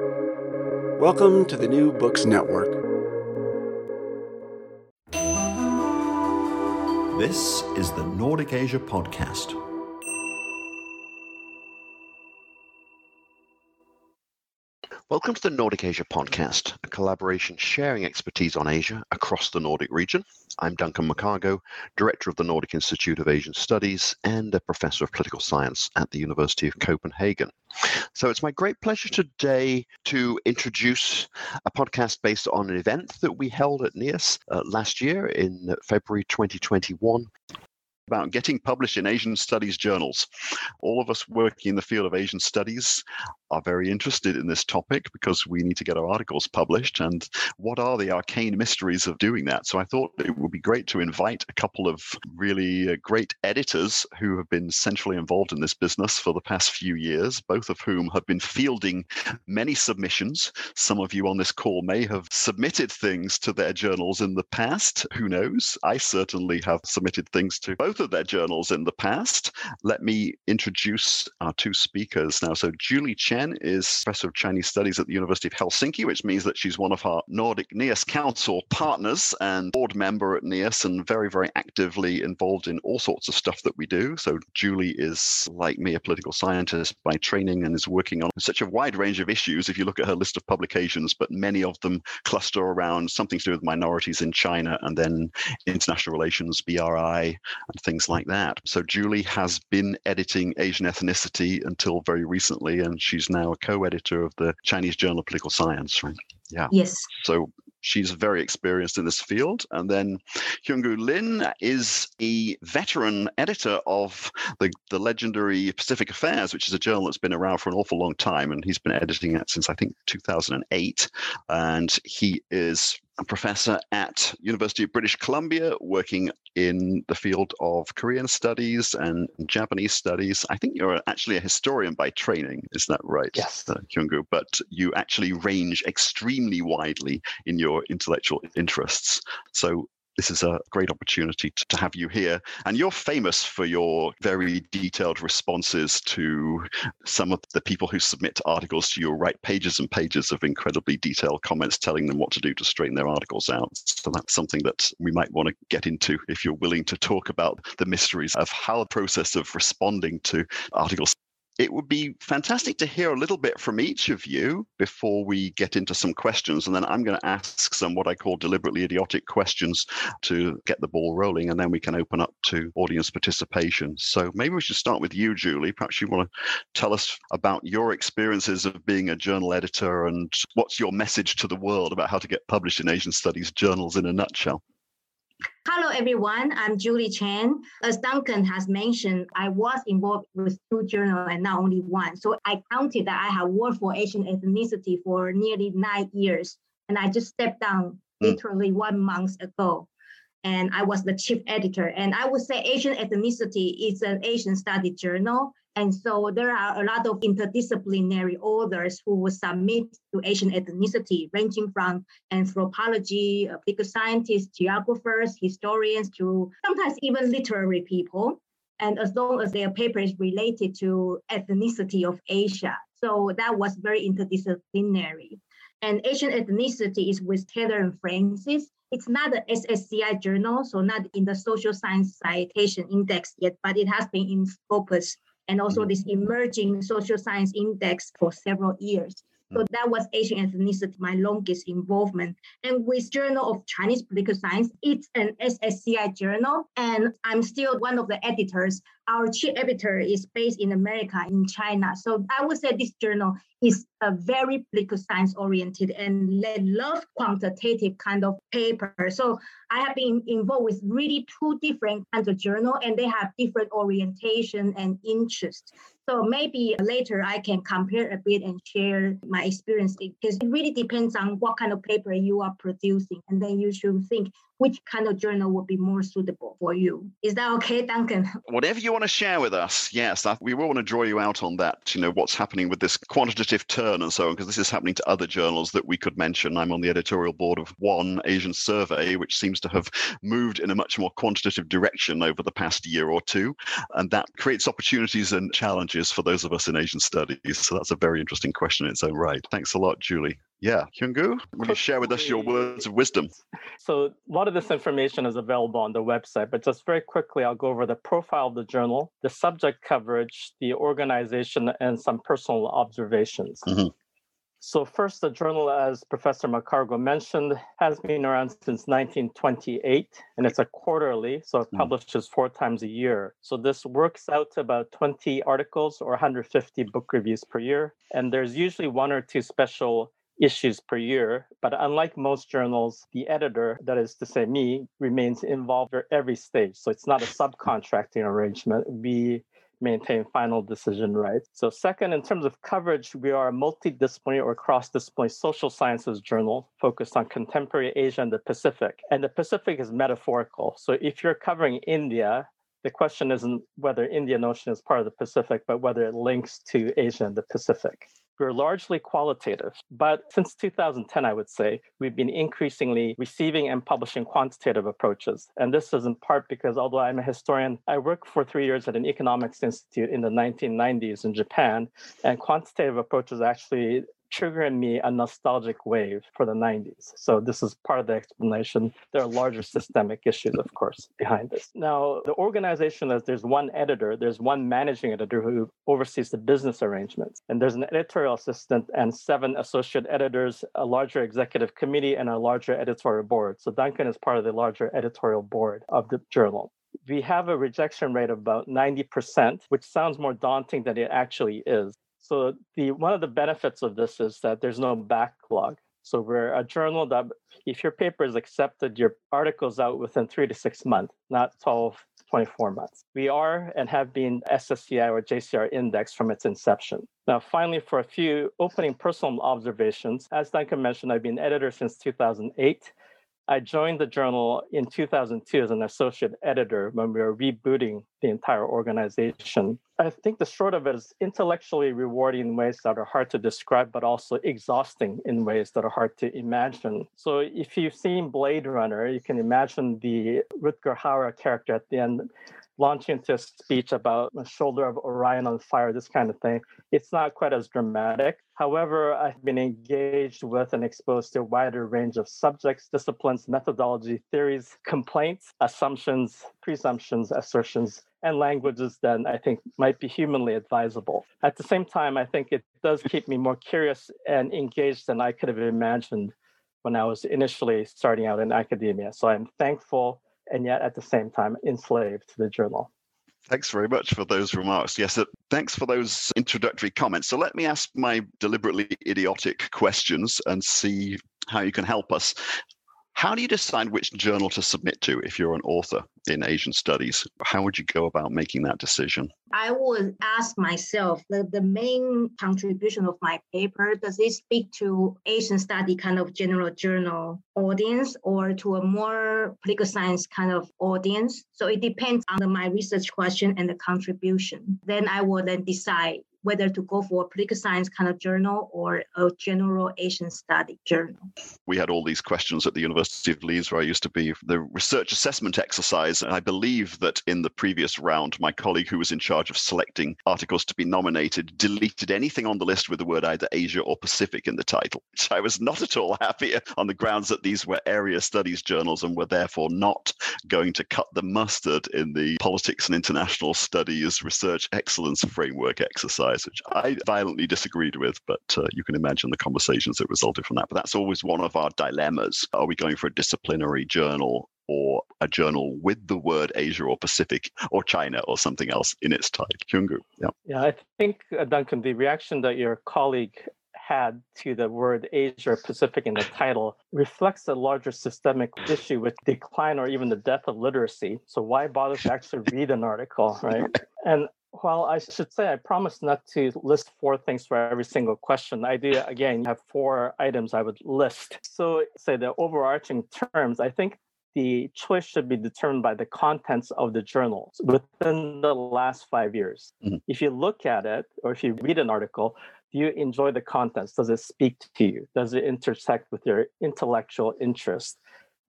Welcome to the New Books Network. This is the Nordic Asia Podcast. Welcome to the Nordic Asia Podcast, a collaboration sharing expertise on Asia across the Nordic region. I'm Duncan McCargo, Director of the Nordic Institute of Asian Studies and a Professor of Political Science at the University of Copenhagen. So it's my great pleasure today to introduce a podcast based on an event that we held at NIAS uh, last year in February 2021 about getting published in Asian studies journals. All of us working in the field of Asian studies are very interested in this topic because we need to get our articles published. And what are the arcane mysteries of doing that? So I thought it would be great to invite a couple of really uh, great editors who have been centrally involved in this business for the past few years, both of whom have been fielding many submissions. Some of you on this call may have submitted things to their journals in the past. Who knows? I certainly have submitted things to both of their journals in the past. Let me introduce our two speakers now. So Julie Chen is Professor of Chinese Studies at the University of Helsinki, which means that she's one of our Nordic NIAS Council partners and board member at NIAS and very, very actively involved in all sorts of stuff that we do. So Julie is, like me, a political scientist by training and is working on such a wide range of issues if you look at her list of publications, but many of them cluster around something to do with minorities in China and then international relations, BRI, and things like that. So Julie has been editing Asian ethnicity until very recently, and she's now a co-editor of the Chinese Journal of Political Science, right? Yeah. Yes. So she's very experienced in this field. And then Hyunggu Lynn is a veteran editor of the, the legendary Pacific Affairs, which is a journal that's been around for an awful long time. And he's been editing it since I think 2008. And he is a professor at University of British Columbia, working in the field of Korean studies and Japanese studies. I think you're actually a historian by training, is that right, yes. uh, Hyunggu? But you actually range extremely widely in your intellectual interests. So this is a great opportunity to, to, have you here. And you're famous for your very detailed responses to some of the people who submit articles to you, write pages and pages of incredibly detailed comments telling them what to do to straighten their articles out. So that's something that we might want to get into if you're willing to talk about the mysteries of how the process of responding to articles it would be fantastic to hear a little bit from each of you before we get into some questions. And then I'm going to ask some what I call deliberately idiotic questions to get the ball rolling. And then we can open up to audience participation. So maybe we should start with you, Julie. Perhaps you want to tell us about your experiences of being a journal editor and what's your message to the world about how to get published in Asian studies journals in a nutshell. Hello, everyone. I'm Julie Chen. As Duncan has mentioned, I was involved with two journals and not only one. So I counted that I have worked for Asian ethnicity for nearly nine years. And I just stepped down mm. literally one month ago. And I was the chief editor. And I would say Asian ethnicity is an Asian study journal. And so there are a lot of interdisciplinary authors who will submit to Asian ethnicity, ranging from anthropology, uh, political scientists, geographers, historians, to sometimes even literary people. And as long as their paper is related to ethnicity of Asia. So that was very interdisciplinary. And Asian ethnicity is with Taylor and Francis. It's not an SSCI journal, so not in the social science citation index yet, but it has been in Scopus and also mm. this emerging social science index for several years. So mm. that was Asian ethnicity, my longest involvement. And with Journal of Chinese Political Science, it's an SSCI journal, and I'm still one of the editors. Our chief editor is based in America, in China. So I would say this journal is a very political science oriented and they love quantitative kind of paper. So I have been involved with really two different kinds of journal and they have different orientation and interest. So maybe later I can compare a bit and share my experience because it really depends on what kind of paper you are producing. And then you should think which kind of journal would be more suitable for you. Is that okay, Duncan? Whatever you want to share with us? Yes, we will want to draw you out on that. You know what's happening with this quantitative turn and so on, because this is happening to other journals that we could mention. I'm on the editorial board of one Asian survey, which seems to have moved in a much more quantitative direction over the past year or two, and that creates opportunities and challenges for those of us in Asian studies. So that's a very interesting question in its own right. Thanks a lot, Julie. Yeah, Hyungu, will you share with us your words of wisdom? So, a lot of this information is available on the website, but just very quickly, I'll go over the profile of the journal, the subject coverage, the organization, and some personal observations. Mm-hmm. So, first, the journal, as Professor McCargo mentioned, has been around since 1928, and it's a quarterly, so it hmm. publishes four times a year. So, this works out to about 20 articles or 150 book reviews per year. And there's usually one or two special issues per year. But unlike most journals, the editor, that is to say me, remains involved at every stage. So it's not a subcontracting arrangement. We maintain final decision rights. So, second, in terms of coverage, we are a multidisciplinary or cross disciplinary social sciences journal focused on contemporary Asia and the Pacific. And the Pacific is metaphorical. So, if you're covering India, the question isn't whether Indian Ocean is part of the Pacific, but whether it links to Asia and the Pacific we're largely qualitative. But since 2010, I would say, we've been increasingly receiving and publishing quantitative approaches. And this is in part because although I'm a historian, I worked for three years at an economics institute in the 1990s in Japan, and quantitative approaches actually triggering me a nostalgic wave for the 90s. So this is part of the explanation. There are larger systemic issues, of course, behind this. Now, the organization is there's one editor, there's one managing editor who oversees the business arrangements, and there's an editorial assistant and seven associate editors, a larger executive committee, and a larger editorial board. So Duncan is part of the larger editorial board of the journal we have a rejection rate of about 90%, which sounds more daunting than it actually is. So the one of the benefits of this is that there's no backlog. So we're a journal that if your paper is accepted, your article's out within three to six months, not 12, 24 months. We are and have been SSCI or JCR index from its inception. Now, finally, for a few opening personal observations, as Duncan mentioned, I've been editor since 2008. I joined the journal in 2002 as an associate editor when we were rebooting the entire organization. I think the short of it is intellectually rewarding in ways that are hard to describe, but also exhausting in ways that are hard to imagine. So, if you've seen Blade Runner, you can imagine the Rutger Hauer character at the end launching into a speech about the shoulder of Orion on fire, this kind of thing. It's not quite as dramatic. However, I've been engaged with and exposed to a wider range of subjects, disciplines, methodology, theories, complaints, assumptions, presumptions, assertions, and languages than I think might be humanly advisable. At the same time, I think it does keep me more curious and engaged than I could have imagined when I was initially starting out in academia. So I'm thankful and yet at the same time enslaved to the journal. Thanks very much for those remarks. Yes, uh, thanks for those introductory comments. So let me ask my deliberately idiotic questions and see how you can help us. How do you decide which journal to submit to if you're an author in Asian studies? How would you go about making that decision? I would ask myself the, the main contribution of my paper does it speak to Asian study kind of general journal audience or to a more political science kind of audience? So it depends on the, my research question and the contribution. Then I will then decide whether to go for a political science kind of journal or a general Asian study journal. We had all these questions at the University of Leeds, where I used to be, the research assessment exercise. And I believe that in the previous round, my colleague who was in charge of selecting articles to be nominated deleted anything on the list with the word either Asia or Pacific in the title, which I was not at all happy on the grounds that these were area studies journals and were therefore not going to cut the mustard in the politics and international studies research excellence framework exercise which I violently disagreed with, but uh, you can imagine the conversations that resulted from that. But that's always one of our dilemmas. Are we going for a disciplinary journal or a journal with the word Asia or Pacific or China or something else in its title? Hyungu, yeah. Yeah, I think, uh, Duncan, the reaction that your colleague had to the word Asia or Pacific in the title reflects a larger systemic issue with decline or even the death of literacy. So why bother to actually read an article, right? And well, I should say I promised not to list four things for every single question. I do, again, have four items I would list. So, say the overarching terms, I think the choice should be determined by the contents of the journals within the last five years. Mm-hmm. If you look at it or if you read an article, do you enjoy the contents? Does it speak to you? Does it intersect with your intellectual interest,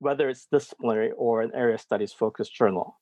whether it's disciplinary or an area studies focused journal?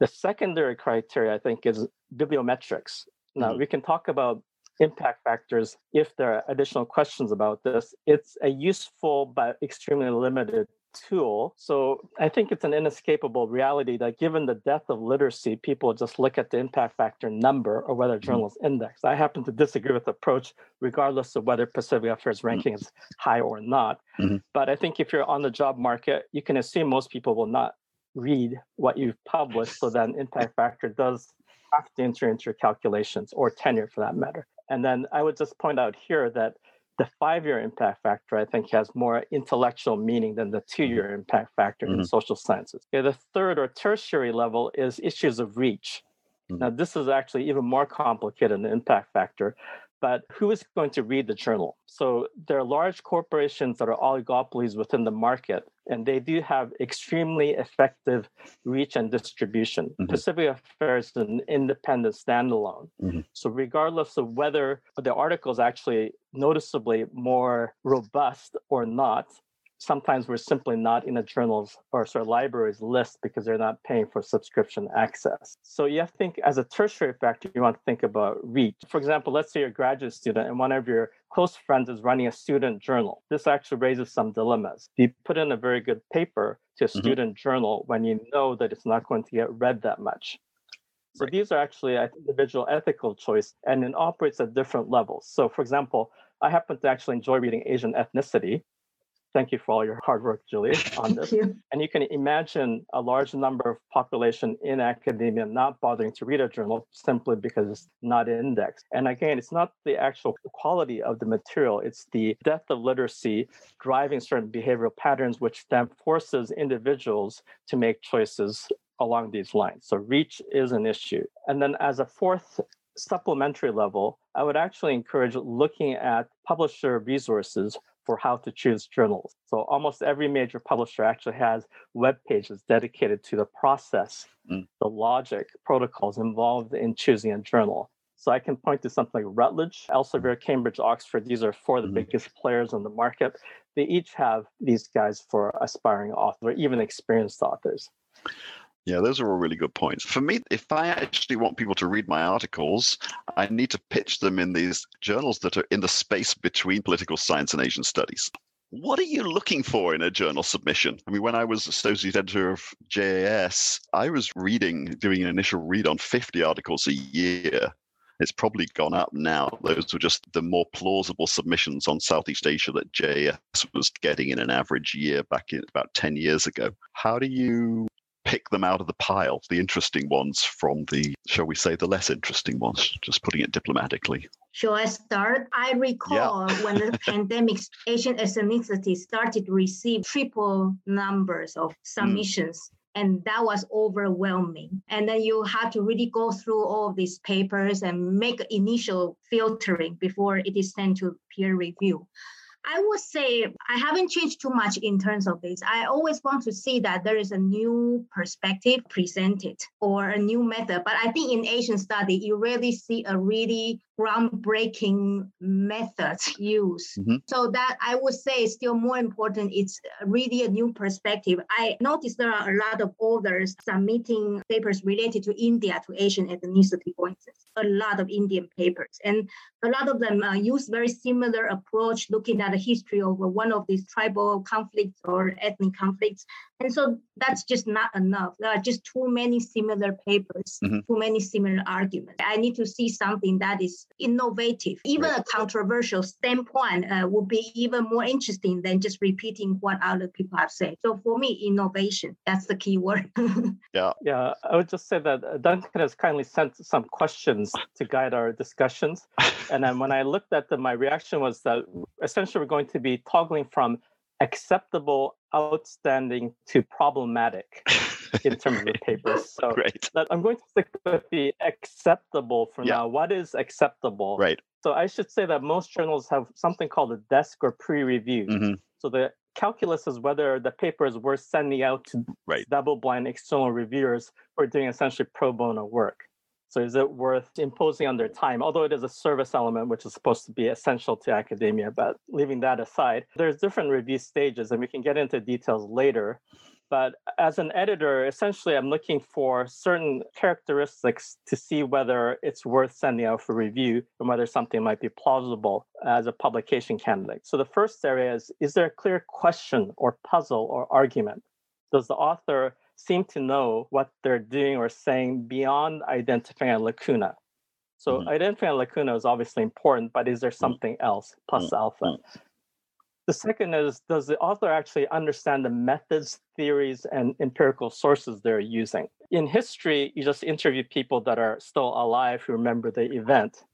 The secondary criteria, I think, is bibliometrics. Now, mm-hmm. we can talk about impact factors if there are additional questions about this. It's a useful but extremely limited tool. So I think it's an inescapable reality that given the depth of literacy, people just look at the impact factor number or whether a journal is indexed. I happen to disagree with the approach, regardless of whether Pacific Affairs mm-hmm. ranking is high or not. Mm-hmm. But I think if you're on the job market, you can assume most people will not read what you've published. So then impact factor does have to enter into your calculations or tenure for that matter. And then I would just point out here that the five year impact factor, I think, has more intellectual meaning than the two year impact factor mm-hmm. in social sciences. Okay, the third or tertiary level is issues of reach. Mm-hmm. Now, this is actually even more complicated than the impact factor but who is going to read the journal? So there are large corporations that are oligopolies within the market, and they do have extremely effective reach and distribution. Mm-hmm. Pacific Affairs is an independent standalone. Mm-hmm. So regardless of whether the article is actually noticeably more robust or not, sometimes we're simply not in a journal's or sort of library's list because they're not paying for subscription access. So you have to think as a tertiary factor, you want to think about reach. For example, let's say you're a graduate student and one of your close friends is running a student journal. This actually raises some dilemmas. Do you put in a very good paper to a mm-hmm. student journal when you know that it's not going to get read that much? So right. these are actually individual ethical choice and it operates at different levels. So for example, I happen to actually enjoy reading Asian ethnicity. Thank you for all your hard work, Julie, on this. You. And you can imagine a large number of population in academia not bothering to read a journal simply because it's not indexed. And again, it's not the actual quality of the material, it's the depth of literacy driving certain behavioral patterns, which then forces individuals to make choices along these lines. So reach is an issue. And then as a fourth supplementary level, I would actually encourage looking at publisher resources for how to choose journals. So almost every major publisher actually has web pages dedicated to the process, mm. the logic, protocols involved in choosing a journal. So I can point to something like Routledge, Elsevier, Cambridge, Oxford. These are four of the mm-hmm. biggest players on the market. They each have these guys for aspiring authors or even experienced authors. Yeah, those are all really good points. For me, if I actually want people to read my articles, I need to pitch them in these journals that are in the space between political science and Asian studies. What are you looking for in a journal submission? I mean, when I was associate editor of JAS, I was reading, doing an initial read on 50 articles a year. It's probably gone up now. Those were just the more plausible submissions on Southeast Asia that JAS was getting in an average year back in about 10 years ago. How do you pick them out of the pile, the interesting ones from the, shall we say, the less interesting ones, just putting it diplomatically. Shall I start? I recall yeah. when the pandemic, Asian ethnicity started to receive triple numbers of submissions. Mm and that was overwhelming. And then you have to really go through all these papers and make initial filtering before it is sent to peer review. I would say I haven't changed too much in terms of this. I always want to see that there is a new perspective presented or a new method. But I think in Asian study, you rarely see a really groundbreaking methods used. Mm-hmm. So that I would say is still more important. It's really a new perspective. I noticed there are a lot of authors submitting papers related to India to Asian ethnicity, for instance. A lot of Indian papers, and a lot of them uh, use very similar approach, looking at the history of one of these tribal conflicts or ethnic conflicts, and so that's just not enough. There are just too many similar papers, mm-hmm. too many similar arguments. I need to see something that is innovative. Even right. a controversial standpoint uh, would be even more interesting than just repeating what other people have said. So for me, innovation, that's the key word. yeah. Yeah. I would just say that uh, Duncan has kindly sent some questions to guide our discussions. and then when I looked at them, my reaction was that essentially we're going to be toggling from acceptable, outstanding to problematic in terms of the papers. So Great. I'm going to stick with the acceptable for yeah. now. What is acceptable? Right. So I should say that most journals have something called a desk or pre-review. Mm-hmm. So the calculus is whether the paper is worth sending out to right. double-blind external reviewers who are doing essentially pro bono work. So is it worth imposing on their time? Although it is a service element, which is supposed to be essential to academia, but leaving that aside, there's different review stages, and we can get into details later. But as an editor, essentially, I'm looking for certain characteristics to see whether it's worth sending out for review and whether something might be plausible as a publication candidate. So the first area is Is there a clear question or puzzle or argument? Does the author seem to know what they're doing or saying beyond identifying a lacuna? So mm-hmm. identifying a lacuna is obviously important, but is there mm-hmm. something else plus mm-hmm. alpha? The second is Does the author actually understand the methods, theories, and empirical sources they're using? In history, you just interview people that are still alive who remember the event.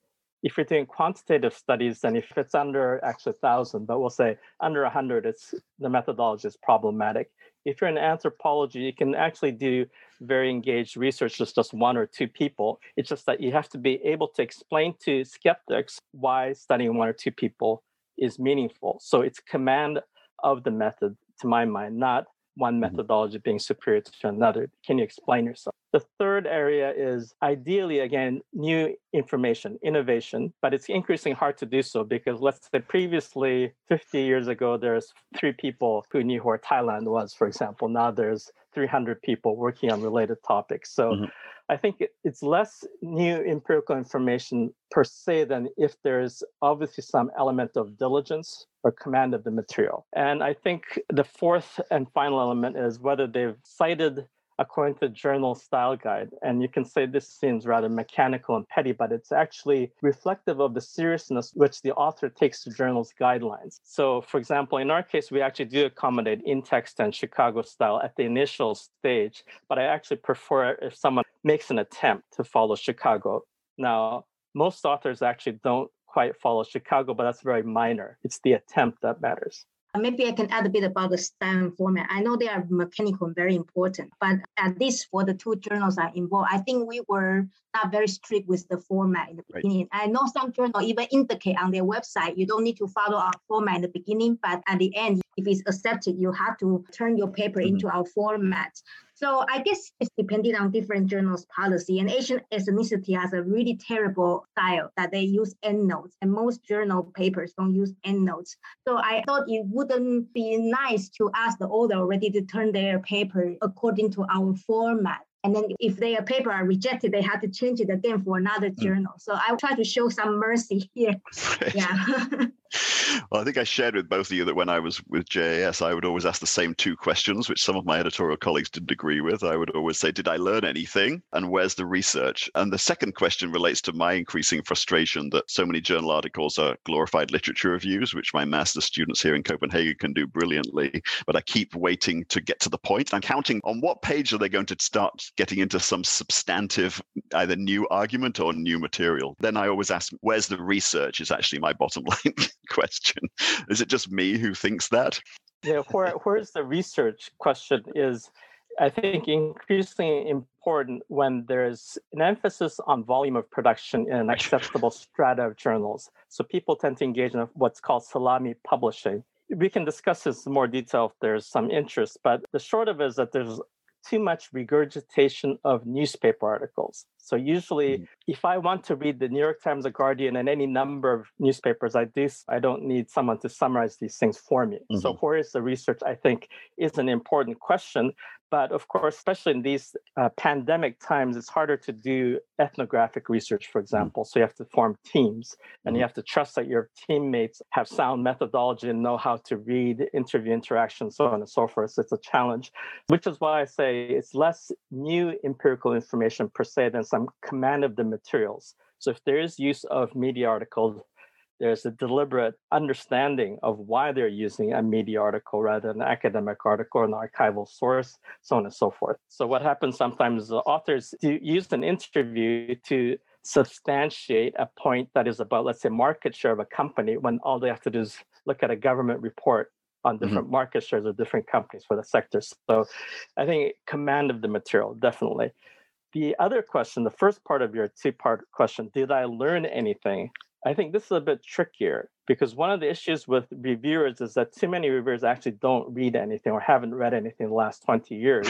If you're doing quantitative studies, then if it's under actually 1,000, but we'll say under 100, it's the methodology is problematic. If you're in anthropology, you can actually do very engaged research with just one or two people. It's just that you have to be able to explain to skeptics why studying one or two people is meaningful. So it's command of the method, to my mind, not one mm-hmm. methodology being superior to another. Can you explain yourself? The third area is ideally, again, new information, innovation, but it's increasingly hard to do so because let's say previously, 50 years ago, there's three people who knew where Thailand was, for example. Now there's 300 people working on related topics. So mm-hmm. I think it's less new empirical information per se than if there's obviously some element of diligence or command of the material. And I think the fourth and final element is whether they've cited according to journal style guide. And you can say this seems rather mechanical and petty, but it's actually reflective of the seriousness which the author takes to journals guidelines. So for example, in our case, we actually do accommodate in text and Chicago style at the initial stage, but I actually prefer if someone makes an attempt to follow Chicago. Now, most authors actually don't quite follow Chicago, but that's very minor. It's the attempt that matters. Uh, maybe I can add a bit about the style format. I know they are mechanical and very important, but at least for the two journals are involved, I think we were not very strict with the format in the beginning. Right. I know some journals even indicate on their website you don't need to follow our format in the beginning, but at the end, if it's accepted, you have to turn your paper mm-hmm. into our format. So I guess it's depending on different journals' policy. And Asian ethnicity has a really terrible style that they use endnotes, and most journal papers don't use endnotes. So I thought it wouldn't be nice to ask the author already to turn their paper according to our format. And then if their paper are rejected, they have to change it again for another mm. journal. So I try to show some mercy here. Right. Yeah. well, I think I shared with both of you that when I was with JAS, I would always ask the same two questions, which some of my editorial colleagues didn't agree with. I would always say, Did I learn anything? And where's the research? And the second question relates to my increasing frustration that so many journal articles are glorified literature reviews, which my master's students here in Copenhagen can do brilliantly. But I keep waiting to get to the point. I'm counting on what page are they going to start getting into some substantive, either new argument or new material. Then I always ask, Where's the research? Is actually my bottom line question. Is it just me who thinks that? Yeah, where, where's the research question is, I think, increasingly important when there's an emphasis on volume of production in an acceptable strata of journals. So people tend to engage in what's called salami publishing. We can discuss this in more detail if there's some interest, but the short of it is that there's too much regurgitation of newspaper articles. So usually, mm. if I want to read the New York Times, the Guardian, and any number of newspapers, I do. I don't need someone to summarize these things for me. Mm-hmm. So where is the research? I think is an important question. But of course, especially in these uh, pandemic times, it's harder to do ethnographic research, for mm. example. So you have to form teams and you mm-hmm. have to trust that your teammates have sound methodology and know how to read interview interactions, so on and so forth. So it's a challenge, which is why I say it's less new empirical information per se than some command of the materials. So if there is use of media articles, there's a deliberate understanding of why they're using a media article rather than an academic article or an archival source, so on and so forth. So what happens sometimes the authors do use an interview to substantiate a point that is about, let's say, market share of a company when all they have to do is look at a government report on mm-hmm. different mm-hmm. market shares of different companies for the sector. So I think command of the material, definitely. The other question, the first part of your two part question, did I learn anything? I think this is a bit trickier because one of the issues with reviewers is that too many reviewers actually don't read anything or haven't read anything in the last 20 years.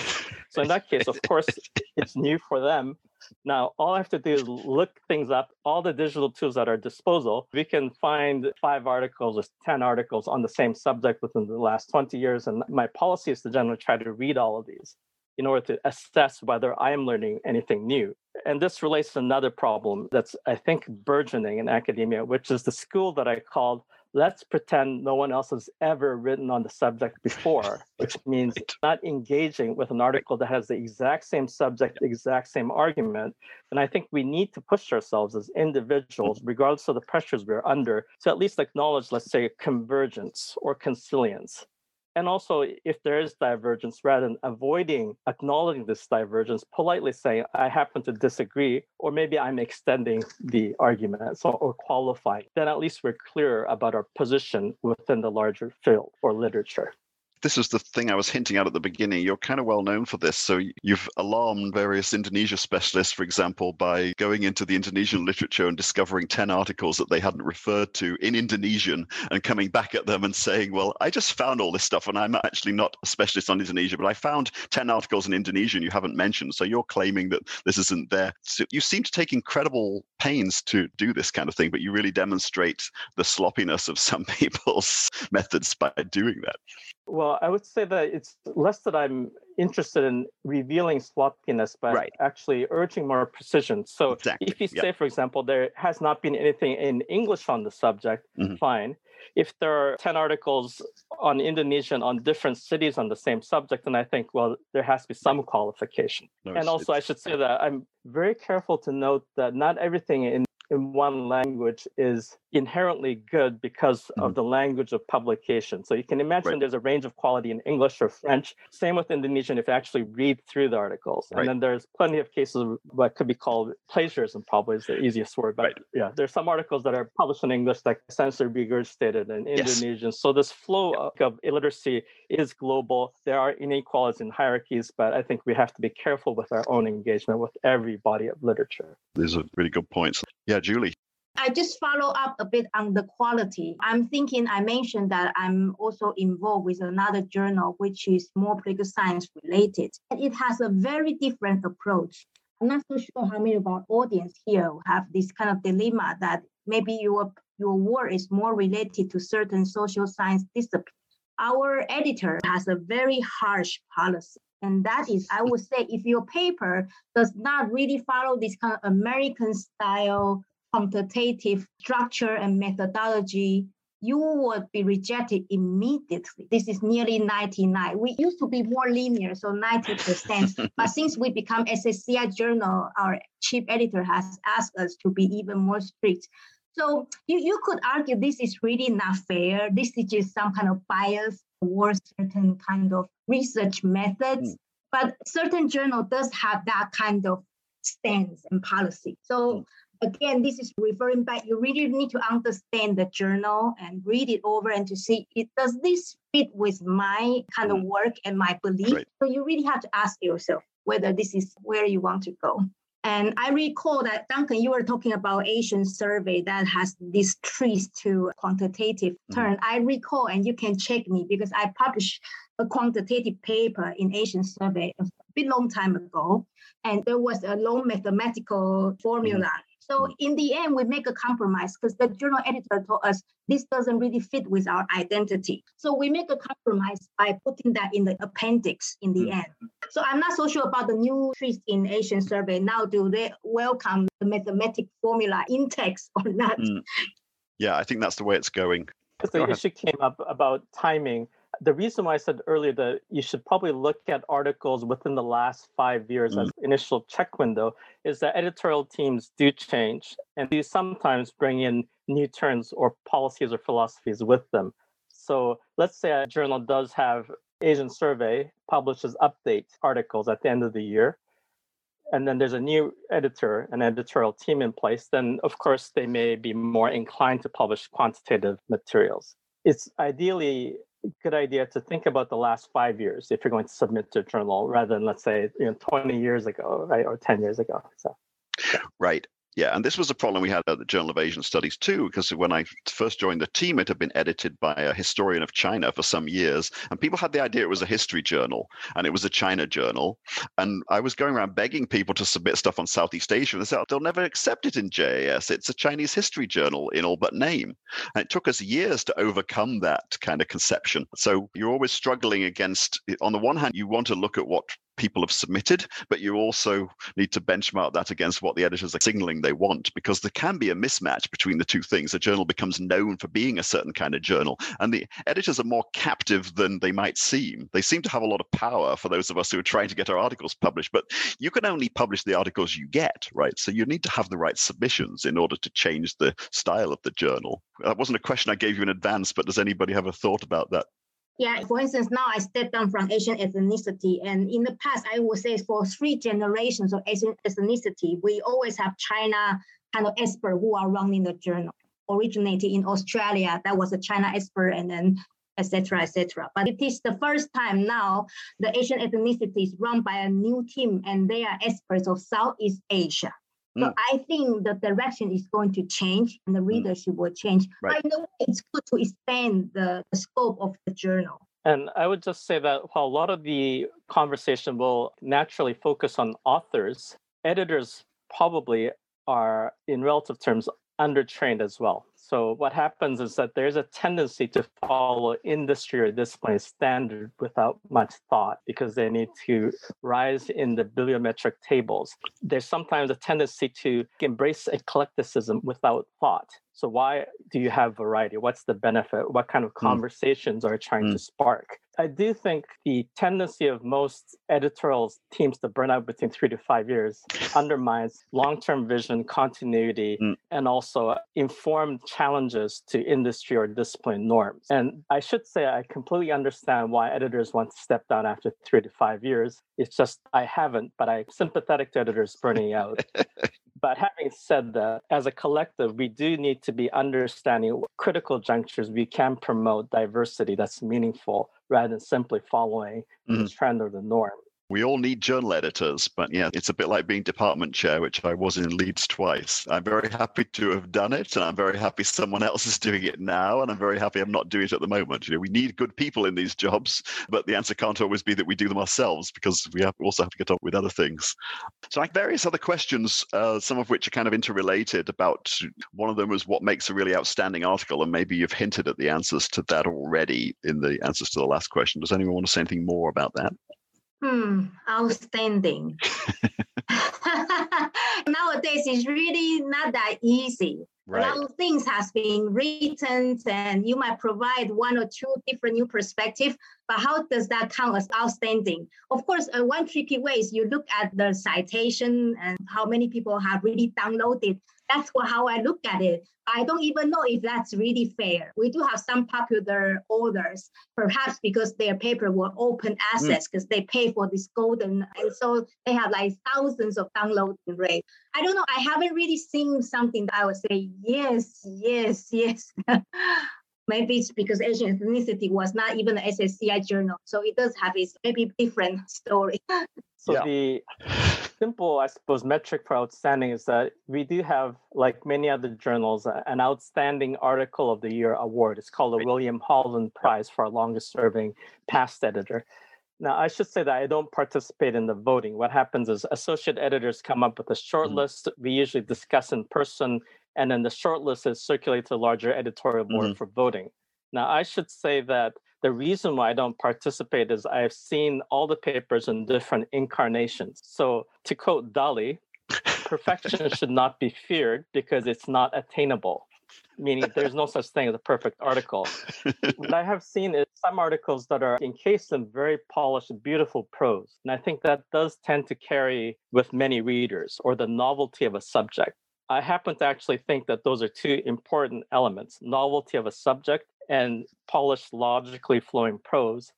So in that case, of course, it's new for them. Now, all I have to do is look things up, all the digital tools at our disposal. We can find five articles or 10 articles on the same subject within the last 20 years. And my policy is to generally try to read all of these in order to assess whether I am learning anything new. And this relates to another problem that's, I think, burgeoning in academia, which is the school that I called let's pretend no one else has ever written on the subject before, which means not engaging with an article that has the exact same subject, exact same argument. And I think we need to push ourselves as individuals, mm-hmm. regardless of the pressures we're under, to at least acknowledge, let's say, convergence or consilience and also if there is divergence rather than avoiding acknowledging this divergence politely saying i happen to disagree or maybe i'm extending the argument so, or qualifying then at least we're clear about our position within the larger field or literature this is the thing I was hinting at at the beginning. You're kind of well known for this. So you've alarmed various Indonesia specialists, for example, by going into the Indonesian literature and discovering 10 articles that they hadn't referred to in Indonesian and coming back at them and saying, Well, I just found all this stuff and I'm actually not a specialist on Indonesia, but I found 10 articles in Indonesian you haven't mentioned. So you're claiming that this isn't there. So you seem to take incredible pains to do this kind of thing, but you really demonstrate the sloppiness of some people's methods by doing that. Well, I would say that it's less that I'm interested in revealing sloppiness, but right. actually urging more precision. So exactly. if you say, yep. for example, there has not been anything in English on the subject, mm-hmm. fine. If there are 10 articles on Indonesian on different cities on the same subject, then I think, well, there has to be some qualification. No, and also, I should say that I'm very careful to note that not everything in in one language is inherently good because mm-hmm. of the language of publication. So you can imagine right. there's a range of quality in English or French. Same with Indonesian if you actually read through the articles. And right. then there's plenty of cases of what could be called plagiarism, probably is the easiest word. But right. yeah, there's some articles that are published in English that essentially regurgitated in Indonesian. Yes. So this flow yeah. of illiteracy is global. There are inequalities in hierarchies, but I think we have to be careful with our own engagement with every body of literature. These are really good points. Yeah, Julie. I just follow up a bit on the quality. I'm thinking I mentioned that I'm also involved with another journal, which is more political science related. And it has a very different approach. I'm not so sure how many of our audience here have this kind of dilemma that maybe your your work is more related to certain social science disciplines. Our editor has a very harsh policy. And that is, I would say, if your paper does not really follow this kind of American style quantitative structure and methodology, you would be rejected immediately. This is nearly 99. We used to be more linear, so 90%. but since we become SSCI journal, our chief editor has asked us to be even more strict. So you, you could argue this is really not fair. This is just some kind of bias towards certain kind of research methods. Mm. But certain journal does have that kind of stance and policy. So mm again, this is referring back. You really need to understand the journal and read it over and to see it does this fit with my kind of mm. work and my belief. Right. So you really have to ask yourself whether this is where you want to go. And I recall that Duncan, you were talking about Asian survey that has this trees to quantitative mm-hmm. turn. I recall, and you can check me because I published a quantitative paper in Asian survey a bit long time ago, and there was a long mathematical formula. Mm-hmm so in the end, we make a compromise because the journal editor told us this doesn't really fit with our identity. So we make a compromise by putting that in the appendix in the mm. end. So I'm not so sure about the new trees in Asian survey. Now, do they welcome the mathematic formula in text or not? Mm. Yeah, I think that's the way it's going. The issue came up about timing the reason why I said earlier that you should probably look at articles within the last five years mm. as initial check window is that editorial teams do change and these sometimes bring in new terms or policies or philosophies with them. So let's say a journal does have Asian survey publishes update articles at the end of the year and then there's a new editor an editorial team in place then of course they may be more inclined to publish quantitative materials it's ideally good idea to think about the last five years if you're going to submit to a journal rather than let's say you know 20 years ago right or 10 years ago so. Right Yeah, and this was a problem we had at the Journal of Asian Studies too, because when I first joined the team, it had been edited by a historian of China for some years, and people had the idea it was a history journal and it was a China journal. And I was going around begging people to submit stuff on Southeast Asia. They said oh, they'll never accept it in JAS. It's a Chinese history journal in all but name. And it took us years to overcome that kind of conception. So you're always struggling against, on the one hand, you want to look at what people have submitted, but you also need to benchmark that against what the editors are signaling they want, because there can be a mismatch between the two things. A journal becomes known for being a certain kind of journal, and the editors are more captive than they might seem. They seem to have a lot of power for those of us who are trying to get our articles published, but you can only publish the articles you get, right? So you need to have the right submissions in order to change the style of the journal. That wasn't a question I gave you in advance, but does anybody have a thought about that? Yeah, for instance, now I stepped down from Asian ethnicity. And in the past, I would say for three generations of Asian ethnicity, we always have China kind of expert who are running the journal. Originated in Australia, that was a China expert, and then etc. etc. But it is the first time now the Asian ethnicity is run by a new team, and they are experts of Southeast Asia. So mm. I think the direction is going to change and the mm. readership mm. will change. Right. I know it's good to expand the, the scope of the journal. And I would just say that while a lot of the conversation will naturally focus on authors, editors probably are, in relative terms, undertrained as well. So what happens is that there's a tendency to follow industry or discipline standard without much thought because they need to rise in the bibliometric tables. There's sometimes a tendency to embrace eclecticism without thought. So why do you have variety? What's the benefit? What kind of hmm. conversations mm. are trying mm. to spark? I do think the tendency of most editorial teams to burn out between three to five years undermines long-term vision, continuity, mm. and also informed challenges to industry or discipline norms. And I should say I completely understand why editors want to step down after three to five years. It's just I haven't, but I'm sympathetic to editors burning out. But having said that, as a collective, we do need to be understanding critical junctures we can promote diversity that's meaningful rather than simply following mm-hmm. the trend or the norm we all need journal editors, but yeah, it's a bit like being department chair, which I was in Leeds twice. I'm very happy to have done it, and I'm very happy someone else is doing it now, and I'm very happy I'm not doing it at the moment. You know, we need good people in these jobs, but the answer can't always be that we do them ourselves because we have, also have to get on with other things. So, like various other questions, uh, some of which are kind of interrelated. About one of them was what makes a really outstanding article, and maybe you've hinted at the answers to that already in the answers to the last question. Does anyone want to say anything more about that? Hmm, outstanding. Nowadays, it's really not that easy. Right. A lot of things has been written, and you might provide one or two different new perspective. But how does that count as outstanding? Of course, uh, one tricky way is you look at the citation and how many people have really downloaded that's how I look at it. I don't even know if that's really fair. We do have some popular authors, perhaps because their paper were open access because mm. they pay for this golden, and so they have like thousands of download rate. I don't know. I haven't really seen something that I would say yes, yes, yes. maybe it's because Asian ethnicity was not even an SSCI journal, so it does have its maybe different story. So yeah. the simple, I suppose, metric for outstanding is that we do have, like many other journals, an outstanding article of the year award. It's called the William Holland Prize for our longest serving past editor. Now, I should say that I don't participate in the voting. What happens is associate editors come up with a short mm-hmm. list. We usually discuss in person, and then the short list is circulated to larger editorial board mm-hmm. for voting. Now, I should say that the reason why I don't participate is I've seen all the papers in different incarnations. So, to quote Dali, perfection should not be feared because it's not attainable, meaning there's no such thing as a perfect article. what I have seen is some articles that are encased in very polished, beautiful prose. And I think that does tend to carry with many readers or the novelty of a subject. I happen to actually think that those are two important elements novelty of a subject and polished, logically flowing prose.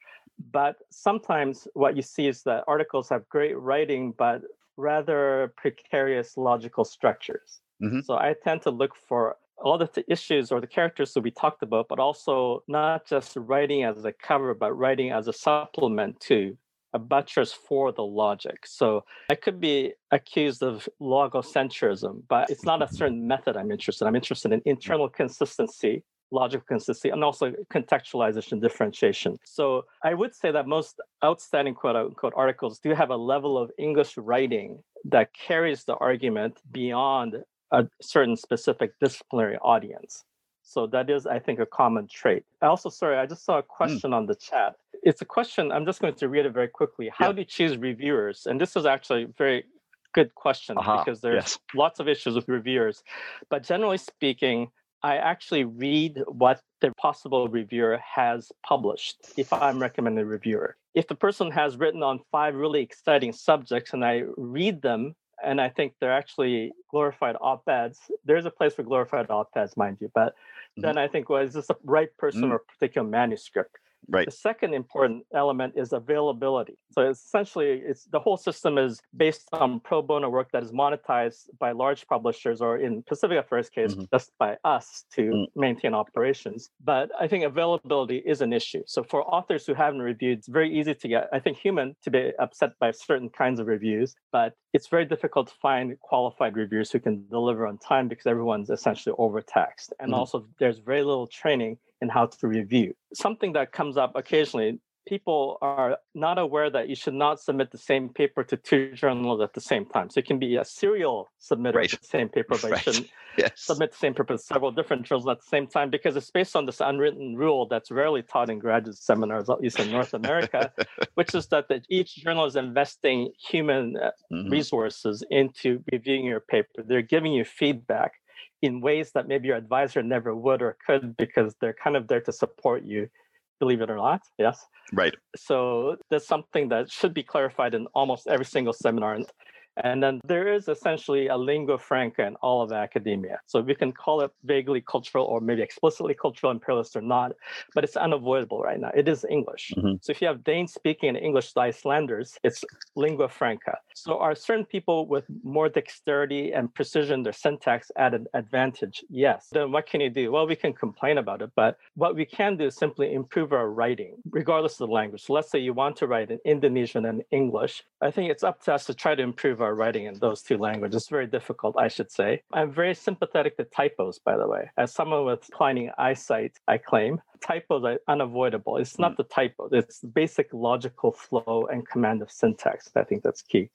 But sometimes what you see is that articles have great writing, but rather precarious logical structures. Mm-hmm. So I tend to look for all the th- issues or the characters that we talked about, but also not just writing as a cover, but writing as a supplement to a buttress for the logic. So I could be accused of logocentrism, but it's not a certain method I'm interested in. I'm interested in internal consistency logical consistency and also contextualization differentiation. So I would say that most outstanding quote unquote articles do have a level of English writing that carries the argument beyond a certain specific disciplinary audience. So that is, I think, a common trait. I also, sorry, I just saw a hmm. question mm. on the chat. It's a question, I'm just going to read it very quickly. How yeah. do you choose reviewers? And this is actually a very good question uh-huh. because there's yes. lots of issues with reviewers. But generally speaking, I actually read what the possible reviewer has published if I'm recommending a reviewer. If the person has written on five really exciting subjects and I read them and I think they're actually glorified op-eds. There's a place for glorified op-eds, mind you, but mm-hmm. then I think, well, is this the right person mm-hmm. or particular manuscript? Right. The second important element is availability. So essentially, it's the whole system is based on pro bono work that is monetized by large publishers, or in Pacific Affairs case, mm-hmm. just by us to mm-hmm. maintain operations. But I think availability is an issue. So for authors who haven't reviewed, it's very easy to get, I think, human to be upset by certain kinds of reviews, but it's very difficult to find qualified reviewers who can deliver on time because everyone's essentially overtaxed. And mm-hmm. also, there's very little training in how to review. Something that comes up occasionally people are not aware that you should not submit the same paper to two journals at the same time. So it can be a serial submitter right. to the same paper, but right. you shouldn't yes. submit the same paper to several different journals at the same time because it's based on this unwritten rule that's rarely taught in graduate seminars, at least in North America, which is that each journal is investing human uh, mm-hmm. resources into reviewing your paper. They're giving you feedback in ways that maybe your advisor never would or could because they're kind of there to support you believe it or not yes? Right. So that's something that should be clarified in almost every single seminar and then there is essentially a lingua franca in all of academia. So we can call it vaguely cultural or maybe explicitly cultural imperialist or not, but it's unavoidable right now. It is English. Mm-hmm. So if you have Danes speaking and English Icelanders, it's lingua franca. So are certain people with more dexterity and precision, their syntax at an advantage? Yes. Then what can you do? Well, we can complain about it, but what we can do is simply improve our writing, regardless of the language. So let's say you want to write in Indonesian and English. I think it's up to us to try to improve our writing in those two languages. It's very difficult, I should say. I'm very sympathetic to typos, by the way. As someone with declining eyesight, I claim typos are unavoidable. It's not mm. the typo, it's basic logical flow and command of syntax. I think that's key.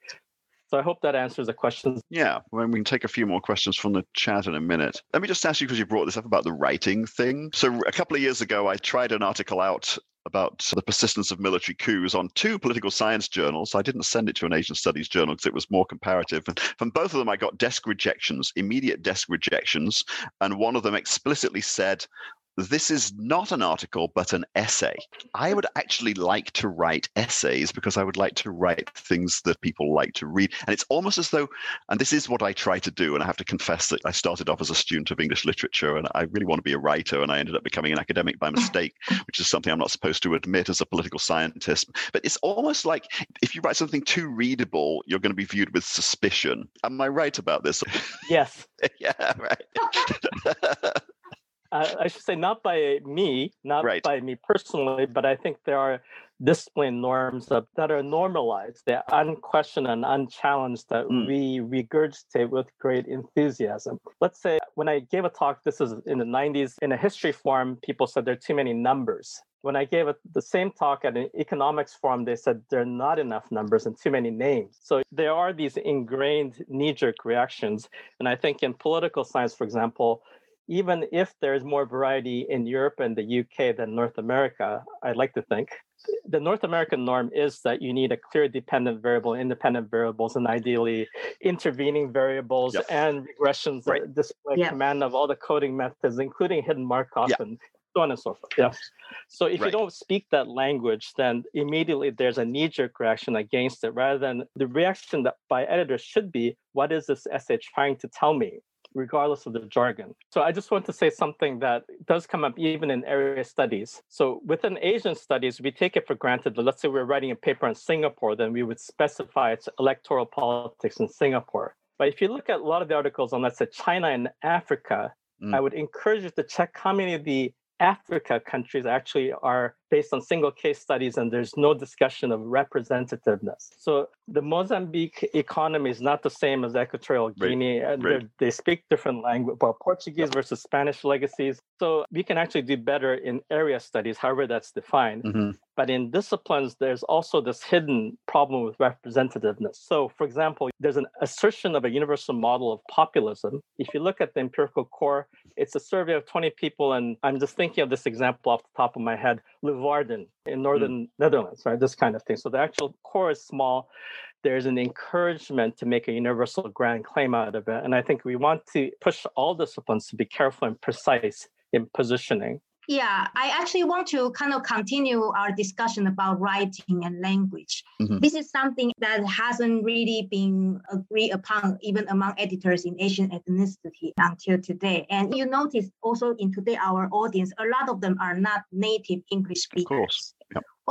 So I hope that answers the questions. Yeah, well, we can take a few more questions from the chat in a minute. Let me just ask you because you brought this up about the writing thing. So a couple of years ago, I tried an article out about the persistence of military coups on two political science journals. I didn't send it to an Asian studies journal because it was more comparative. And from both of them, I got desk rejections, immediate desk rejections. And one of them explicitly said, this is not an article, but an essay. I would actually like to write essays because I would like to write things that people like to read. And it's almost as though, and this is what I try to do. And I have to confess that I started off as a student of English literature and I really want to be a writer. And I ended up becoming an academic by mistake, which is something I'm not supposed to admit as a political scientist. But it's almost like if you write something too readable, you're going to be viewed with suspicion. Am I right about this? Yes. yeah, right. uh, I should say not by me, not right. by me personally, but I think there are discipline norms that, that are normalized, they're unquestioned and unchallenged that mm. we regurgitate with great enthusiasm. Let's say when I gave a talk, this is in the 90s, in a history forum, people said there are too many numbers. When I gave it the same talk at an economics forum, they said there are not enough numbers and too many names. So there are these ingrained knee jerk reactions. And I think in political science, for example, even if there's more variety in Europe and the UK than North America, I'd like to think, the North American norm is that you need a clear dependent variable, independent variables, and ideally intervening variables yep. and regressions right. that display yep. command of all the coding methods, including hidden Markov yep. and so on and so forth. Yes. So if right. you don't speak that language, then immediately there's a knee-jerk reaction against it, rather than the reaction that by editors should be, what is this essay trying to tell me? Regardless of the jargon. So I just want to say something that does come up even in area studies. So within Asian studies, we take it for granted that let's say we're writing a paper on Singapore, then we would specify its electoral politics in Singapore. But if you look at a lot of the articles on, let's say, China and Africa, mm. I would encourage you to check how many of the Africa countries actually are based on single case studies and there's no discussion of representativeness. So the Mozambique economy is not the same as Equatorial Guinea. Right. Right. They speak different language, well, Portuguese versus Spanish legacies. So we can actually do better in area studies, however that's defined. Mm-hmm. But in disciplines, there's also this hidden problem with representativeness. So, for example, there's an assertion of a universal model of populism. If you look at the empirical core, it's a survey of 20 people. And I'm just thinking of this example off the top of my head Leeuwarden in hmm. northern mm. Netherlands, right? This kind of thing. So the actual core is small. There's an encouragement to make a universal grand claim out of it. And I think we want to push all disciplines to be careful and precise in positioning. Yeah, I actually want to kind of continue our discussion about writing and language. Mm-hmm. This is something that hasn't really been agreed upon even among editors in Asian ethnicity until today. And you notice also in today our audience, a lot of them are not native English speakers.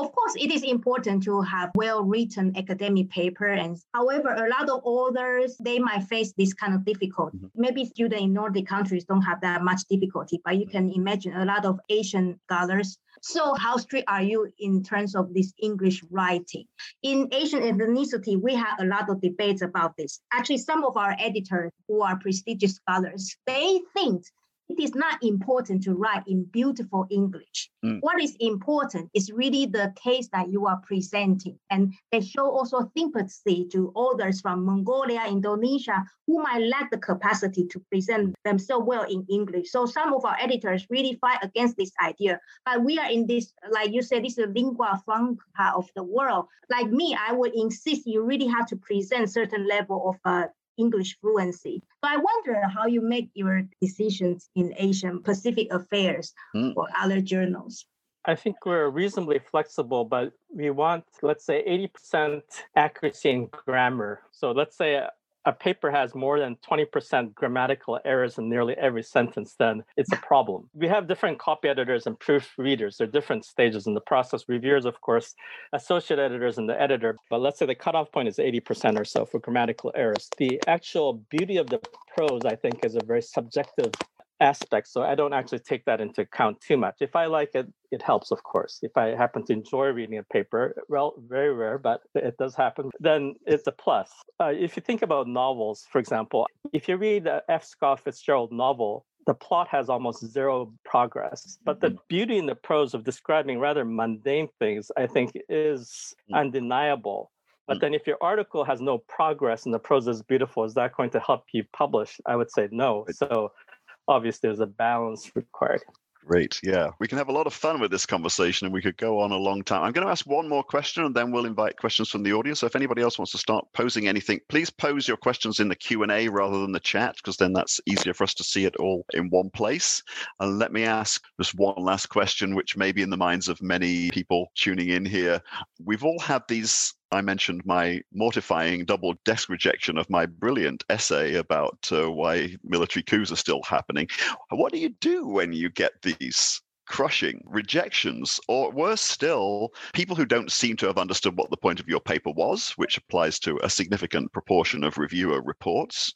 Of course. Yep. Of course, it is important to have well-written academic paper, and however, a lot of authors they might face this kind of difficulty. Mm-hmm. Maybe students in Nordic countries don't have that much difficulty, but you can imagine a lot of Asian scholars. So, how strict are you in terms of this English writing? In Asian ethnicity, we have a lot of debates about this. Actually, some of our editors who are prestigious scholars, they think it is not important to write in beautiful English. Mm. What is important is really the case that you are presenting. And they show also sympathy to others from Mongolia, Indonesia, who might lack the capacity to present themselves well in English. So some of our editors really fight against this idea. But we are in this, like you said, this is a lingua franca of the world. Like me, I would insist you really have to present certain level of uh, English fluency. So I wonder how you make your decisions in Asian Pacific affairs mm. or other journals. I think we're reasonably flexible, but we want, let's say, 80% accuracy in grammar. So let's say a paper has more than 20% grammatical errors in nearly every sentence, then it's a problem. We have different copy editors and proofreaders. There are different stages in the process. Reviewers, of course, associate editors and the editor. But let's say the cutoff point is 80% or so for grammatical errors. The actual beauty of the prose, I think, is a very subjective aspects. So I don't actually take that into account too much. If I like it, it helps, of course. If I happen to enjoy reading a paper, well, very rare, but it does happen, then it's a plus. Uh, if you think about novels, for example, if you read a F. Scott Fitzgerald novel, the plot has almost zero progress. But the mm-hmm. beauty in the prose of describing rather mundane things, I think, is mm. undeniable. But mm. then if your article has no progress and the prose is beautiful, is that going to help you publish? I would say no. So obviously there's a balance required. Great. Yeah. We can have a lot of fun with this conversation and we could go on a long time. I'm going to ask one more question and then we'll invite questions from the audience. So if anybody else wants to start posing anything, please pose your questions in the Q&A rather than the chat because then that's easier for us to see it all in one place. And let me ask just one last question which may be in the minds of many people tuning in here. We've all had these I mentioned my mortifying double desk rejection of my brilliant essay about uh, why military coups are still happening. What do you do when you get these crushing rejections, or worse still, people who don't seem to have understood what the point of your paper was, which applies to a significant proportion of reviewer reports.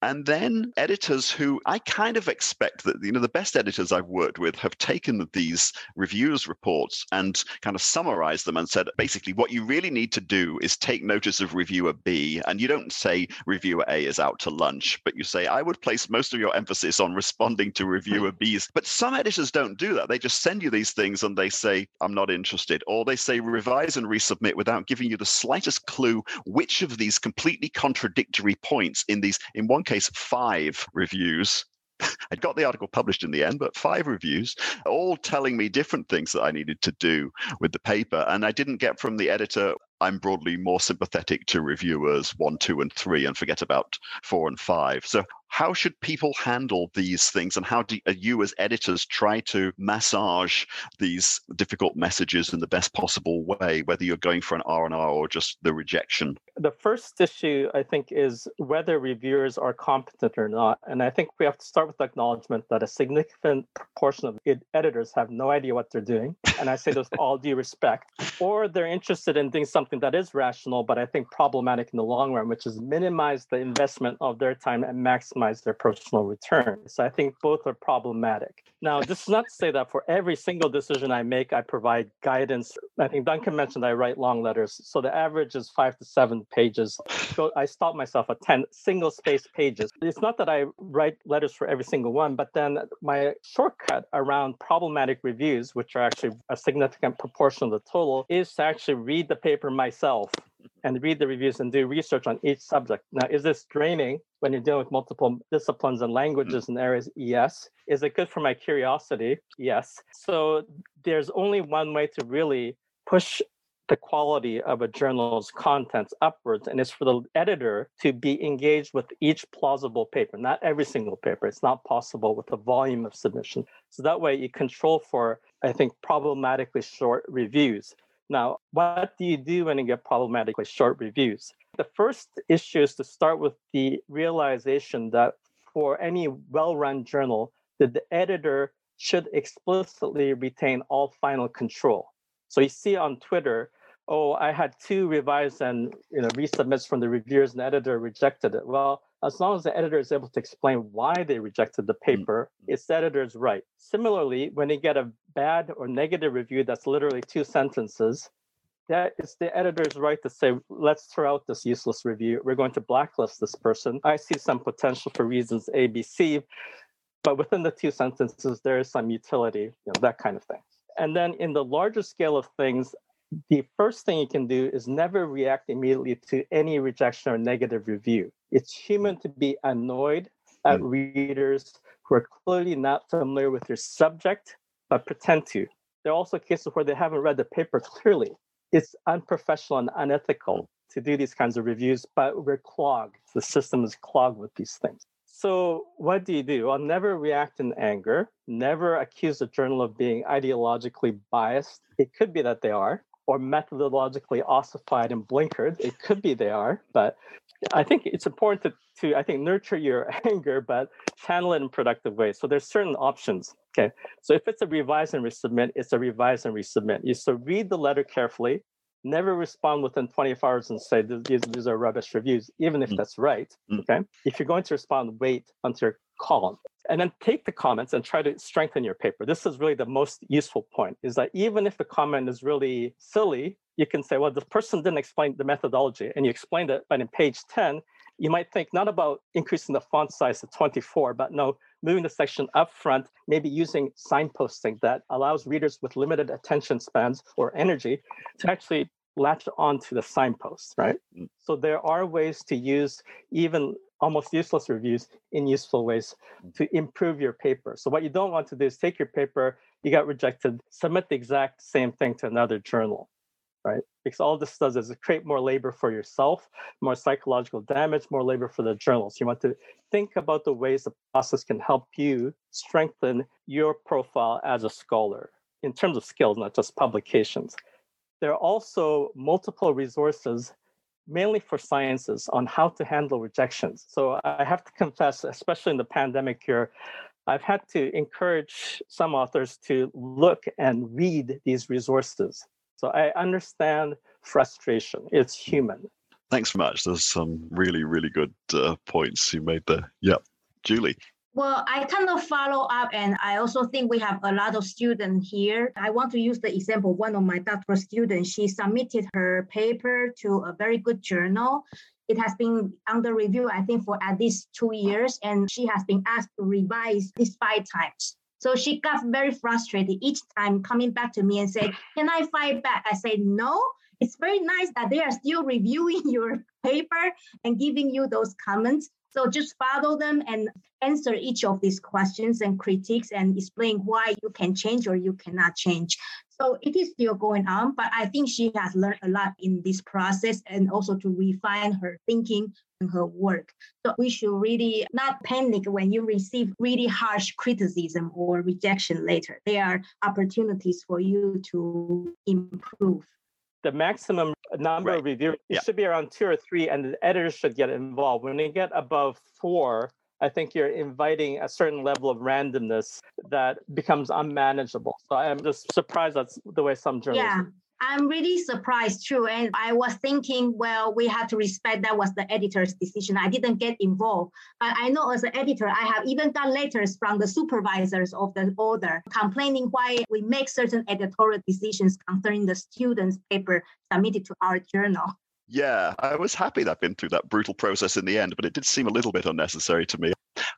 And then editors who I kind of expect that, you know, the best editors I've worked with have taken these reviewers' reports and kind of summarized them and said, basically, what you really need to do is take notice of reviewer B. And you don't say reviewer A is out to lunch, but you say, I would place most of your emphasis on responding to reviewer B's. But some editors don't do that they just send you these things and they say, I'm not interested. Or they say, revise and resubmit without giving you the slightest clue which of these completely contradictory points in these, in one case, five reviews I got the article published in the end, but five reviews, all telling me different things that I needed to do with the paper. And I didn't get from the editor, I'm broadly more sympathetic to reviewers one, two, and three, and forget about four and five. So how should people handle these things? And how do uh, you as editors try to massage these difficult messages in the best possible way whether you're going for an r&r or just the rejection? The first issue i think is whether reviewers are competent or not. And i think we have to start with the acknowledgement that a significant proportion of editors have no idea what they're doing. And i say this with all due respect. Or they're interested in doing something that is rational but i think problematic in the long run which is minimize the investment of their time and maximize maximize their personal return. So I think both are problematic. Now, this is not to say that for every single decision I make, I provide guidance. I think Duncan mentioned I write long letters. So the average is five to seven pages. So I stop myself at 10 single space pages. It's not that I write letters for every single one, but then my shortcut around problematic reviews, which are actually a significant proportion of the total, is to actually read the paper myself and read the reviews and do research on each subject. Now, is this draining when you're dealing with multiple disciplines and mm. languages and areas? Yes. Is it good for my curiosity? Yes. So there's only one way to really push the quality of a journal's contents upwards, and it's for the editor to be engaged with each plausible paper, not every single paper. It's not possible with the volume of submission. So that way you control for, I think, problematically short reviews. Now, what do you do when you get problematically short reviews? The first issue is to start with the realization that for any well run journal, that the editor should explicitly retain all final control. So you see on Twitter, oh, I had two revised and you know resubmits from the reviewers and the editor rejected it. Well, as long as the editor is able to explain why they rejected the mm-hmm. paper, it's the editor's right. Similarly, when you get a bad or negative review that's literally two sentences, that is the editor's right to say, let's throw out this useless review. We're going to blacklist this person. I see some potential for reasons A, B, C, but within the two sentences, there is some utility, you know, that kind of thing. And then in the larger scale of things, the first thing you can do is never react immediately to any rejection or negative review. It's human to be annoyed at mm. readers who are clearly not familiar with your subject, but pretend to. There are also cases where they haven't read the paper clearly. It's unprofessional and unethical to do these kinds of reviews, but we're clogged. The system is clogged with these things. So, what do you do? Well, never react in anger. Never accuse a journal of being ideologically biased. It could be that they are or methodologically ossified and blinkered. It could be they are, but I think it's important to, to I think nurture your anger, but channel it in productive ways. So there's certain options. Okay. So if it's a revise and resubmit, it's a revise and resubmit. You so read the letter carefully, never respond within 24 hours and say these, these are rubbish reviews, even if mm. that's right. Mm. Okay. If you're going to respond, wait until your column and then take the comments and try to strengthen your paper. This is really the most useful point is that even if the comment is really silly, you can say, well, the person didn't explain the methodology and you explained it, but in page 10, you might think not about increasing the font size to 24, but no, moving the section up front, maybe using signposting that allows readers with limited attention spans or energy to actually latch onto the signposts, right? Mm. So there are ways to use even almost useless reviews in useful ways mm. to improve your paper. So what you don't want to do is take your paper, you got rejected, submit the exact same thing to another journal, right? Because all this does is create more labor for yourself, more psychological damage, more labor for the journals. You want to think about the ways the process can help you strengthen your profile as a scholar in terms of skills, not just publications. There are also multiple resources mainly for sciences on how to handle rejections. So I have to confess, especially in the pandemic year, I've had to encourage some authors to look and read these resources. So I understand frustration, it's human. Thanks so much. There's some really, really good uh, points you made there. Yep. Julie. Well, I kind of follow up, and I also think we have a lot of students here. I want to use the example one of my doctoral students. She submitted her paper to a very good journal. It has been under review, I think, for at least two years, and she has been asked to revise this five times. So she got very frustrated each time coming back to me and said, Can I fight back? I said, No, it's very nice that they are still reviewing your paper and giving you those comments. So just follow them and answer each of these questions and critiques and explain why you can change or you cannot change. So it is still going on, but I think she has learned a lot in this process and also to refine her thinking and her work. So we should really not panic when you receive really harsh criticism or rejection later. There are opportunities for you to improve the maximum number right. of reviewers yeah. should be around two or three, and the editors should get involved. When you get above four, I think you're inviting a certain level of randomness that becomes unmanageable. So I'm just surprised that's the way some journals. Yeah. I'm really surprised too. And I was thinking, well, we have to respect that was the editor's decision. I didn't get involved. But I know as an editor, I have even got letters from the supervisors of the order complaining why we make certain editorial decisions concerning the student's paper submitted to our journal. Yeah, I was happy that I've been through that brutal process in the end, but it did seem a little bit unnecessary to me.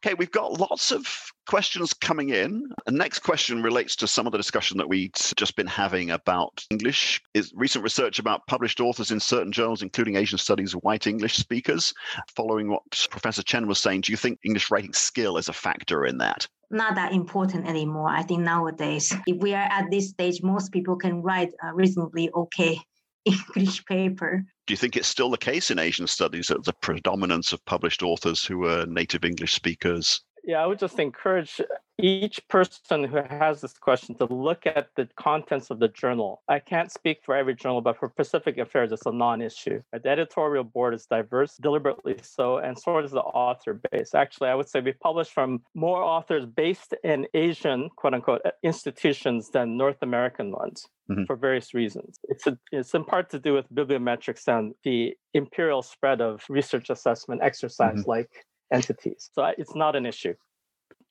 Okay, we've got lots of questions coming in. The next question relates to some of the discussion that we'd just been having about English. Is recent research about published authors in certain journals, including Asian studies, white English speakers. Following what Professor Chen was saying, do you think English writing skill is a factor in that? Not that important anymore. I think nowadays, if we are at this stage, most people can write a reasonably okay English paper. Do you think it's still the case in Asian studies that the predominance of published authors who are native English speakers yeah, I would just encourage each person who has this question to look at the contents of the journal. I can't speak for every journal, but for Pacific Affairs, it's a non issue. The editorial board is diverse, deliberately so, and so is the author base. Actually, I would say we publish from more authors based in Asian, quote unquote, institutions than North American ones. Mm-hmm. For various reasons. It's, a, it's in part to do with bibliometrics and the imperial spread of research assessment exercise mm-hmm. like entities. So it's not an issue.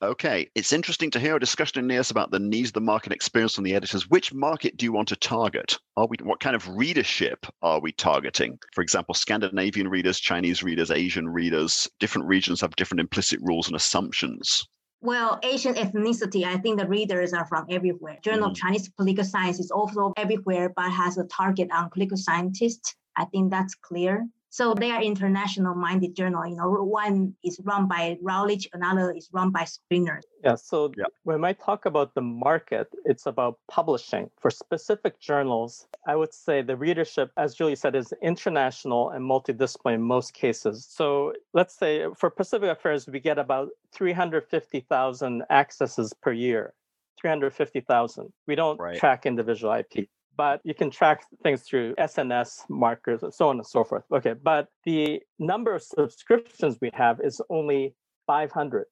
Okay, it's interesting to hear a discussion in NIAS about the needs of the market experience from the editors. Which market do you want to target? Are we what kind of readership are we targeting? For example, Scandinavian readers, Chinese readers, Asian readers. Different regions have different implicit rules and assumptions. Well, Asian ethnicity, I think the readers are from everywhere. Journal mm. of Chinese Political Science is also everywhere, but has a target on political scientists. I think that's clear. So they are international minded journal. You know, one is run by Routledge, another is run by Springer. Yeah. So yeah. when I talk about the market, it's about publishing. For specific journals, I would say the readership, as Julie said, is international and multidisciplinary in most cases. So let's say for Pacific Affairs, we get about 350,000 accesses per year. 350,000. We don't right. track individual IP but you can track things through SNS markers and so on and so forth. Okay, but the number of subscriptions we have is only 500.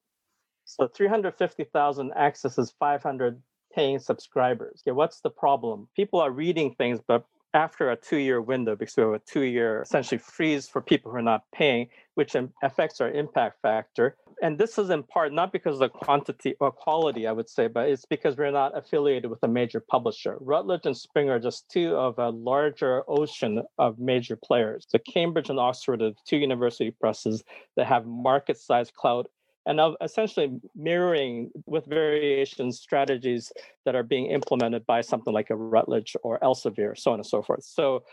So 350,000 accesses 500 paying subscribers. Okay, what's the problem? People are reading things, but after a two-year window, because we have a two-year essentially freeze for people who are not paying, which affects our impact factor and this is in part not because of the quantity or quality, I would say, but it's because we're not affiliated with a major publisher. Routledge and Springer are just two of a larger ocean of major players. So Cambridge and Oxford are the two university presses that have market-sized clout and of essentially mirroring with variations strategies that are being implemented by something like a Routledge or Elsevier, so on and so forth. So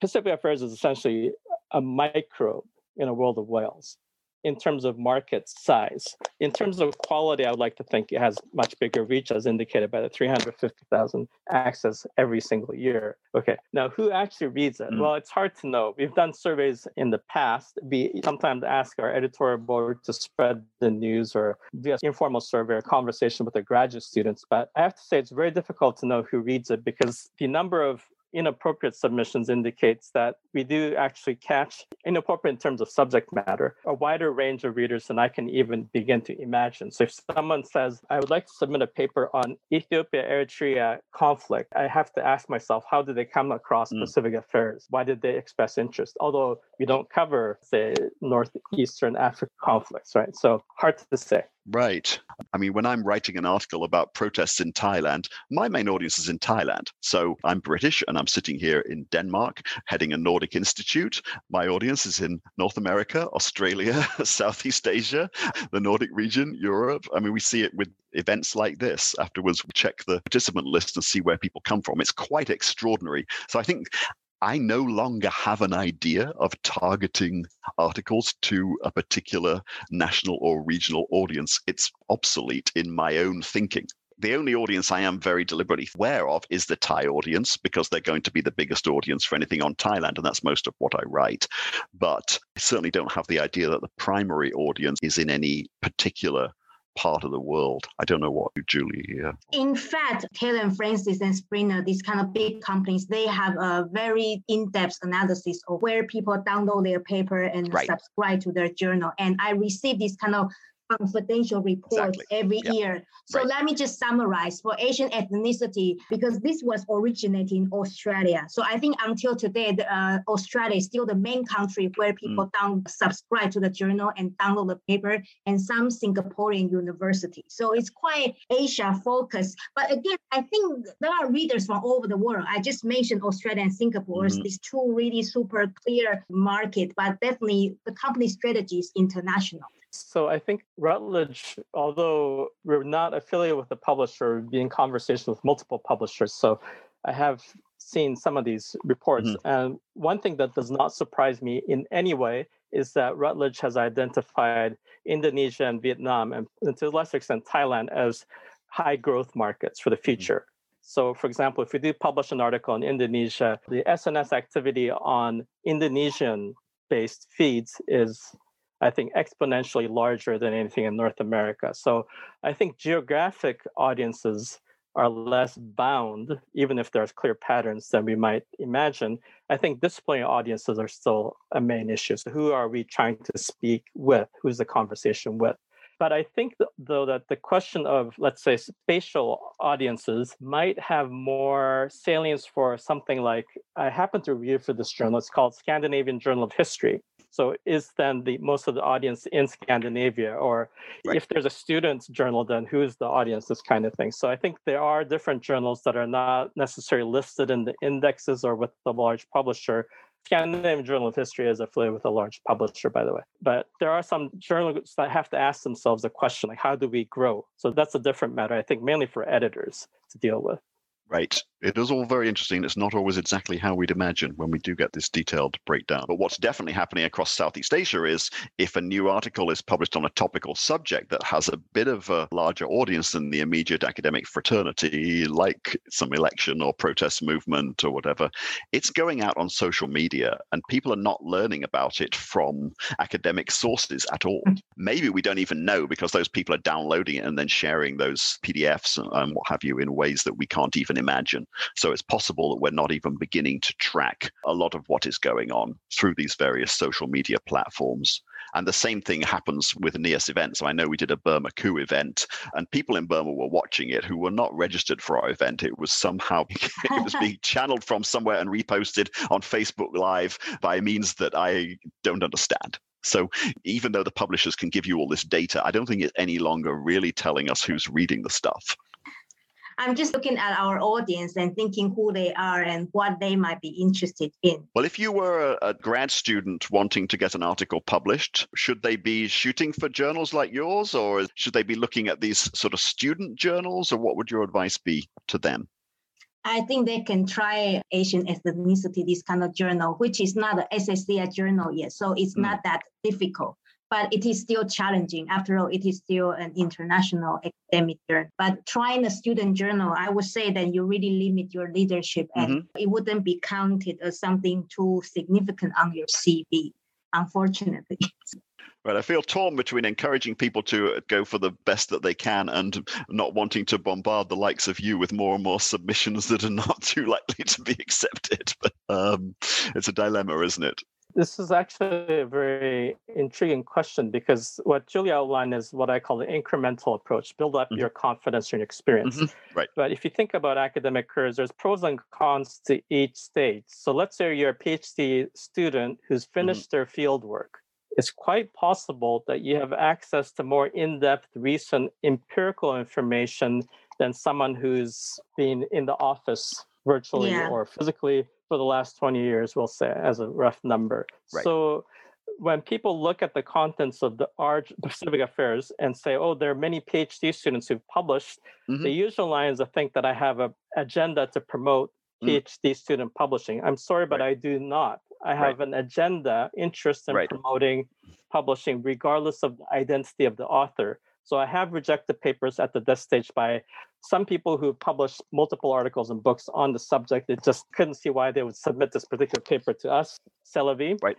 Pacific Affairs is essentially a microbe in a world of whales in terms of market size. In terms of quality, I would like to think it has much bigger reach, as indicated by the 350,000 access every single year. Okay, now who actually reads it? Mm. Well, it's hard to know. We've done surveys in the past. We sometimes ask our editorial board to spread the news or do an informal survey or conversation with the graduate students. But I have to say, it's very difficult to know who reads it because the number of inappropriate submissions indicates that we do actually catch inappropriate in terms of subject matter a wider range of readers than I can even begin to imagine. So if someone says, I would like to submit a paper on Ethiopia Eritrea conflict, I have to ask myself, how did they come across mm. Pacific affairs? Why did they express interest? Although we don't cover, say, Northeastern Africa conflicts, right? So hard to say. Right. I mean, when I'm writing an article about protests in Thailand, my main audience is in Thailand. So I'm British and I'm sitting here in Denmark, heading a Nordic Institute. My audience is in North America, Australia, Southeast Asia, the Nordic region, Europe. I mean, we see it with events like this. Afterwards, we check the participant list and see where people come from. It's quite extraordinary. So I think I no longer have an idea of targeting articles to a particular national or regional audience. It's obsolete in my own thinking. The only audience I am very deliberately aware of is the Thai audience because they're going to be the biggest audience for anything on Thailand, and that's most of what I write. But I certainly don't have the idea that the primary audience is in any particular part of the world. I don't know what you Julie here. In fact, Taylor and Francis and Springer, these kind of big companies, they have a very in-depth analysis of where people download their paper and right. subscribe to their journal. And I received this kind of confidential reports Exactly. every year. So Right. let me just summarize for Asian ethnicity, because this was originated in Australia. So I think until today, the, uh, Australia is still the main country where Mm. people down subscribe to the journal and download the paper, and some Singaporean university. So it's quite Asia focused. But again, I think there are readers from all over the world. I just mentioned Australia and Singapore Mhm. these two really super clear market, but definitely the company strategy is international. So I think Routledge, although we're not affiliated with the publisher, be in conversation with multiple publishers. So I have seen some of these reports. Mm-hmm. And one thing that does not surprise me in any way is that Routledge has identified Indonesia and Vietnam, and, and to a lesser extent Thailand, as high growth markets for the mm-hmm. future. So, for example, if we do publish an article in Indonesia, the SNS activity on Indonesian based feeds is I think exponentially larger than anything in North America. So I think geographic audiences are less bound, even if there's clear patterns than we might imagine. I think disciplinary audiences are still a main issue. So who are we trying to speak with? Who's the conversation with? But I think, though, that the question of, let's say, spatial audiences might have more salience for something like I happen to review for this journal. It's called Scandinavian Journal of History. So is then the most of the audience in Scandinavia, or Right. if there's a student's journal, then who's the audience? This kind of thing. So I think there are different journals that are not necessarily listed in the indexes or with the large publisher. Scandinavian Journal of History is affiliated with a large publisher, by the way. But there are some journals that have to ask themselves a question like, how do we grow? So that's a different matter, I think, mainly for editors to deal with. Right. It is all very interesting. It's not always exactly how we'd imagine when we do get this detailed breakdown. But what's definitely happening across Southeast Asia is if a new article is published on a topical subject that has a bit of a larger audience than the immediate academic fraternity, like some election or protest movement or whatever, it's going out on social media and people are not learning about it from academic sources at all. Mm. Maybe we don't even know because those people are downloading it and then sharing those PDFs and, and what have you in ways that we can't even imagine. So it's possible that we're not even beginning to track a lot of what is going on through these various social media platforms. And the same thing happens with NIAS events. So I know we did a Burma coup event, and people in Burma were watching it who were not registered for our event. It was somehow it was being channeled from somewhere and reposted on Facebook Live by means that I don't understand. So even though the publishers can give you all this data, I don't think it's any longer really telling us who's reading the stuff. I'm just looking at our audience and thinking who they are and what they might be interested in. Well, if you were a, a grad student wanting to get an article published, should they be shooting for journals like yours, or should they be looking at these sort of student journals, or what would your advice be to them? I think they can try Asian ethnicity, this kind of journal, which is not an SSCI journal yet. So it's Mm. not that difficult, but it is still challenging. After all, it is still an international academic journal. But trying a student journal, I would say that you really limit your leadership and it wouldn't be counted as something too significant on your CV, unfortunately. Right, I feel torn between encouraging people to go for the best that they can and not wanting to bombard the likes of you with more and more submissions that are not too likely to be accepted. But um, it's a dilemma, isn't it? This is actually a very intriguing question because what Julia outlined is what I call the incremental approach build up Mhm. your confidence and your experience. Mhm. Right. But if you think about academic careers, there's pros and cons to each stage. So let's say you're a PhD student who's finished their field work. It's quite possible that you have access to more in depth, recent empirical information than someone who's been in the office virtually Yeah. or physically for the last 20 years, we'll say, as a rough number. Right. So when people look at the contents of the ARG Pacific Affairs and say, oh, there are many PhD students who've published, Mhm. the usual line is to think that I have an agenda to promote Mm. PhD student publishing. I'm sorry, but I do not. I Right. have an agenda, interest in Right. promoting publishing, regardless of the identity of the author. So I have rejected papers at the desk stage by some people who published multiple articles and books on the subject. They just couldn't see why they would submit this particular paper to us, Celavi. Right.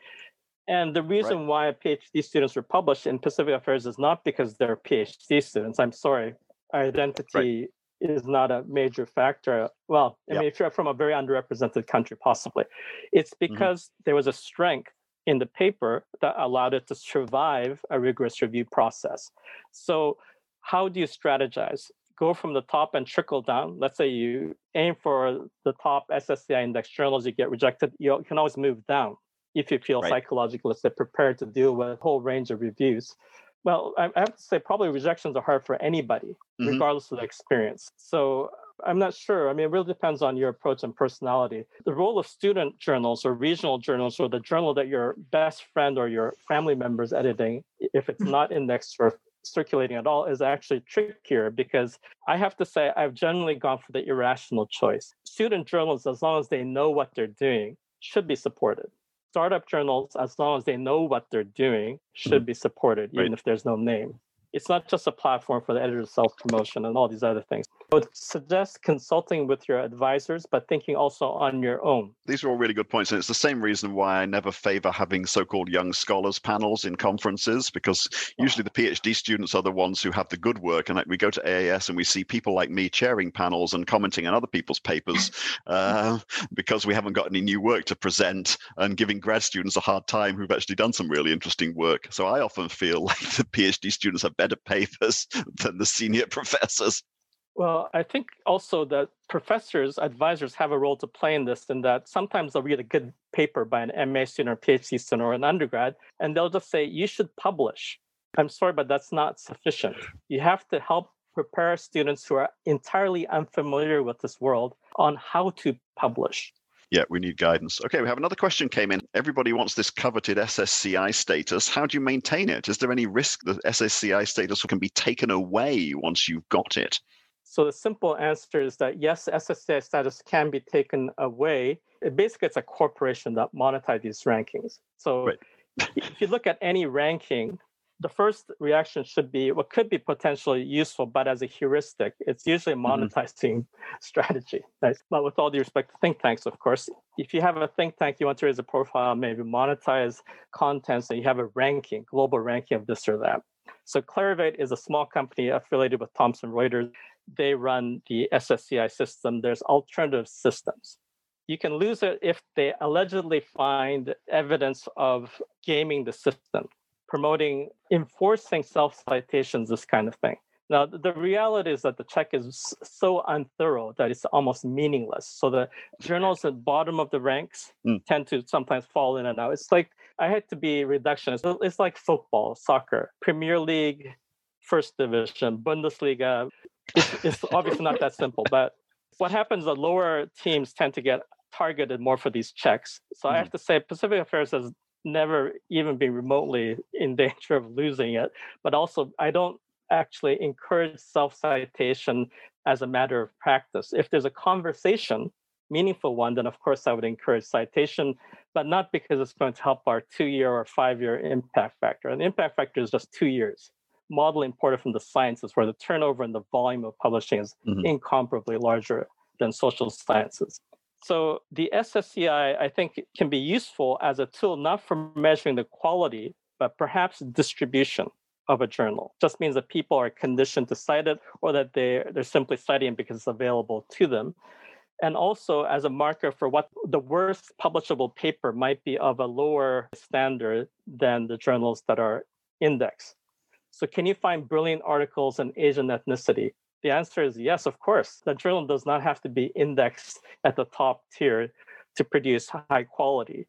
And the reason why PhD students were published in Pacific Affairs is not because they're PhD students. I'm sorry, identity is not a major factor. Well, I Yep. mean, if you're from a very underrepresented country, possibly, it's mm-hmm. because there was a strength in the paper that allowed it to survive a rigorous review process. So, how do you strategize? Go from the top and trickle down. Let's say you aim for the top SSCI index journals, you get rejected. You can always move down if you feel right. psychologically say, prepared to deal with a whole range of reviews. Well, I have to say, probably rejections are hard for anybody, mm-hmm. regardless of the experience. So I'm not sure. I mean, it really depends on your approach and personality. The role of student journals or regional journals or the journal that your best friend or your family member is editing, if it's mm-hmm. not indexed or circulating at all, is actually trickier because I have to say I've generally gone for the irrational choice. Student journals, as long as they know what they're doing, should be supported. Startup journals, as long as they know what they're doing, should mm-hmm. be supported, even right. if there's no name it's not just a platform for the editor's self promotion and all these other things. I would suggest consulting with your advisors, but thinking also on your own. These are all really good points. And it's the same reason why I never favor having so called young scholars panels in conferences, because usually the PhD students are the ones who have the good work. And like we go to AAS and we see people like me chairing panels and commenting on other people's papers uh, because we haven't got any new work to present and giving grad students a hard time who've actually done some really interesting work. So I often feel like the PhD students have better papers than the senior professors. Well, I think also that professors, advisors have a role to play in this, in that sometimes they'll read a good paper by an MA student or PhD student or an undergrad, and they'll just say, you should publish. I'm sorry, but that's not sufficient. You have to help prepare students who are entirely unfamiliar with this world on how to publish yeah, we need guidance. Okay, we have another question came in. Everybody wants this coveted SSCI status. How do you maintain it? Is there any risk that SSCI status can be taken away once you've got it? So the simple answer is that yes, SSCI status can be taken away. It basically, it's a corporation that monetize these rankings. So right. if you look at any ranking, the first reaction should be what could be potentially useful, but as a heuristic, it's usually a mm-hmm. monetizing mm-hmm. strategy. Right? But with all due respect to think tanks, of course, if you have a think tank, you want to raise a profile, maybe monetize contents, and you have a ranking, global ranking of this or that. So Clarivate is a small company affiliated with Thomson Reuters. They run the SSCI system. There's alternative systems. You can lose it if they allegedly find evidence of gaming the system promoting enforcing self citations, this kind of thing. Now, the reality is that the check is so unthorough that it's almost meaningless. So the journals at the bottom of the ranks mm. tend to sometimes fall in and out. It's like I had to be reductionist. It's like football, soccer, Premier League, First Division, Bundesliga. It's, it's obviously not that simple, but what happens? The lower teams tend to get targeted more for these checks. So mm. I have to say, Pacific Affairs has never even been remotely in danger of losing it. But also, I don't actually encourage self citation as a matter of practice. If there's a conversation, meaningful one, then of course I would encourage citation, but not because it's going to help our two year or five year impact factor. And the impact factor is just two years. Model imported from the sciences, where the turnover and the volume of publishing is mm-hmm. incomparably larger than social sciences. So the SSCI, I think, can be useful as a tool not for measuring the quality, but perhaps distribution of a journal. Just means that people are conditioned to cite it or that they're, they're simply citing it because it's available to them. And also as a marker for what the worst publishable paper might be of a lower standard than the journals that are indexed. So can you find brilliant articles on Asian ethnicity? The answer is yes, of course. The journal does not have to be indexed at the top tier to produce high quality.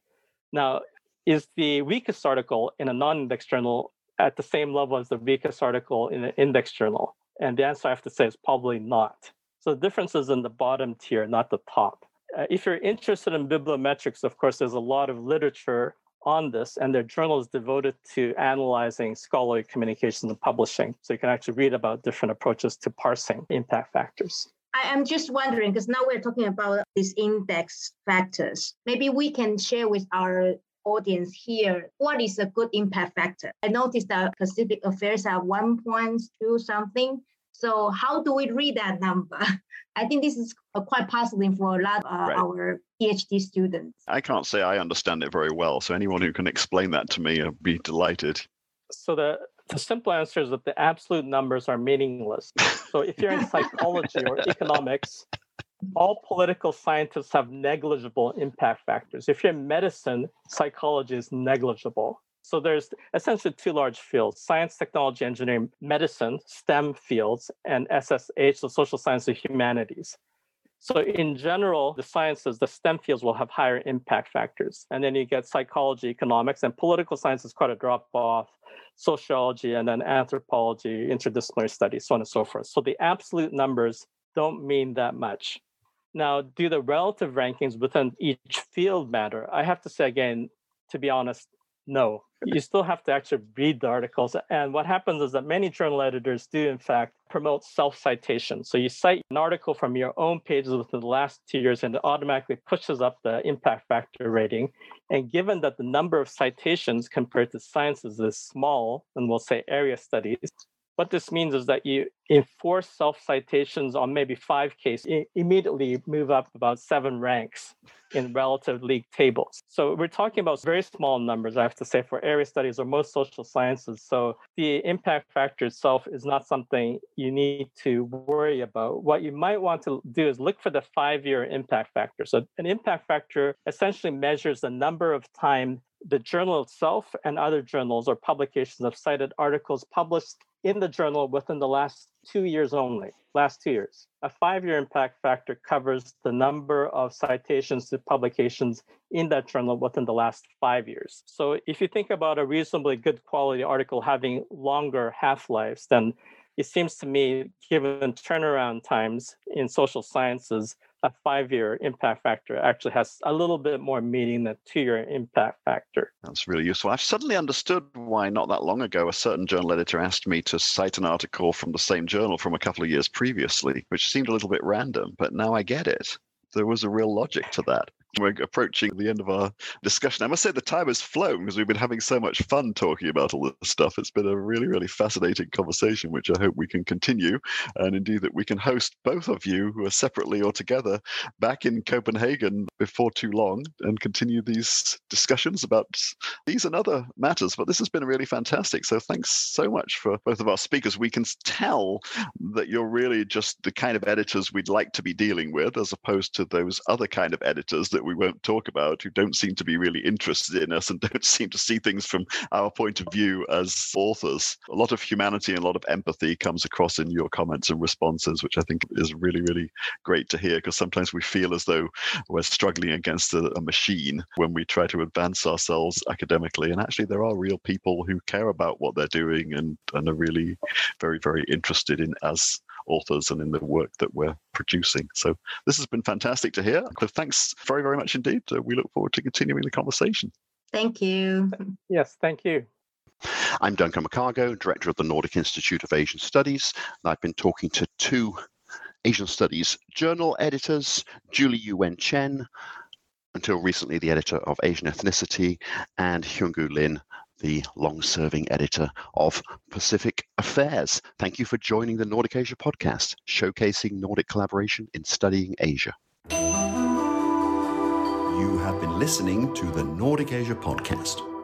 Now, is the weakest article in a non index journal at the same level as the weakest article in an index journal? And the answer I have to say is probably not. So the difference is in the bottom tier, not the top. Uh, if you're interested in bibliometrics, of course, there's a lot of literature on this, and their journal is devoted to analyzing scholarly communication and publishing. So you can actually read about different approaches to parsing impact factors. I am just wondering because now we're talking about these index factors. Maybe we can share with our audience here what is a good impact factor. I noticed that Pacific Affairs are 1.2 something. So how do we read that number? I think this is quite puzzling for a lot of uh, right. our PhD students. I can't say I understand it very well. So anyone who can explain that to me, I'd be delighted. So the the simple answer is that the absolute numbers are meaningless. So if you're in psychology or economics, all political scientists have negligible impact factors. If you're in medicine, psychology is negligible. So there's essentially two large fields science, technology, engineering, medicine, STEM fields, and SSH, the social sciences and humanities. So in general, the sciences, the STEM fields will have higher impact factors. And then you get psychology, economics, and political science is quite a drop off, sociology, and then anthropology, interdisciplinary studies, so on and so forth. So the absolute numbers don't mean that much. Now, do the relative rankings within each field matter? I have to say again, to be honest, no. You still have to actually read the articles. And what happens is that many journal editors do, in fact, promote self citation. So you cite an article from your own pages within the last two years, and it automatically pushes up the impact factor rating. And given that the number of citations compared to sciences is small, and we'll say area studies, what this means is that you enforce self citations on maybe five cases, immediately move up about seven ranks in relative league tables. So we're talking about very small numbers, I have to say, for area studies or most social sciences. So the impact factor itself is not something you need to worry about. What you might want to do is look for the five year impact factor. So an impact factor essentially measures the number of time the journal itself and other journals or publications have cited articles published in the journal within the last two years only, last two years. A five year impact factor covers the number of citations to publications in that journal within the last five years. So if you think about a reasonably good quality article having longer half lives, then it seems to me, given turnaround times in social sciences, a five year impact factor actually has a little bit more meaning than two year impact factor. That's really useful. I've suddenly understood why not that long ago a certain journal editor asked me to cite an article from the same journal from a couple of years previously, which seemed a little bit random, but now I get it. There was a real logic to that. We're approaching the end of our discussion. I must say the time has flown because we've been having so much fun talking about all this stuff. It's been a really, really fascinating conversation, which I hope we can continue. And indeed, that we can host both of you, who are separately or together, back in Copenhagen before too long and continue these discussions about these and other matters. But this has been really fantastic. So thanks so much for both of our speakers. We can tell that you're really just the kind of editors we'd like to be dealing with, as opposed to those other kind of editors that we won't talk about who don't seem to be really interested in us and don't seem to see things from our point of view as authors. A lot of humanity and a lot of empathy comes across in your comments and responses, which I think is really, really great to hear because sometimes we feel as though we're struggling against a, a machine when we try to advance ourselves academically. And actually, there are real people who care about what they're doing and, and are really very, very interested in us authors and in the work that we're producing. So this has been fantastic to hear. Cliff, thanks very, very much indeed. Uh, we look forward to continuing the conversation. Thank you. Yes, thank you. I'm Duncan McCargo, Director of the Nordic Institute of Asian Studies. And I've been talking to two Asian Studies journal editors, Julie Yu-Wen Chen, until recently the editor of Asian Ethnicity, and Hyung-Gu Lynn, the long serving editor of Pacific Affairs. Thank you for joining the Nordic Asia podcast, showcasing Nordic collaboration in studying Asia. You have been listening to the Nordic Asia podcast.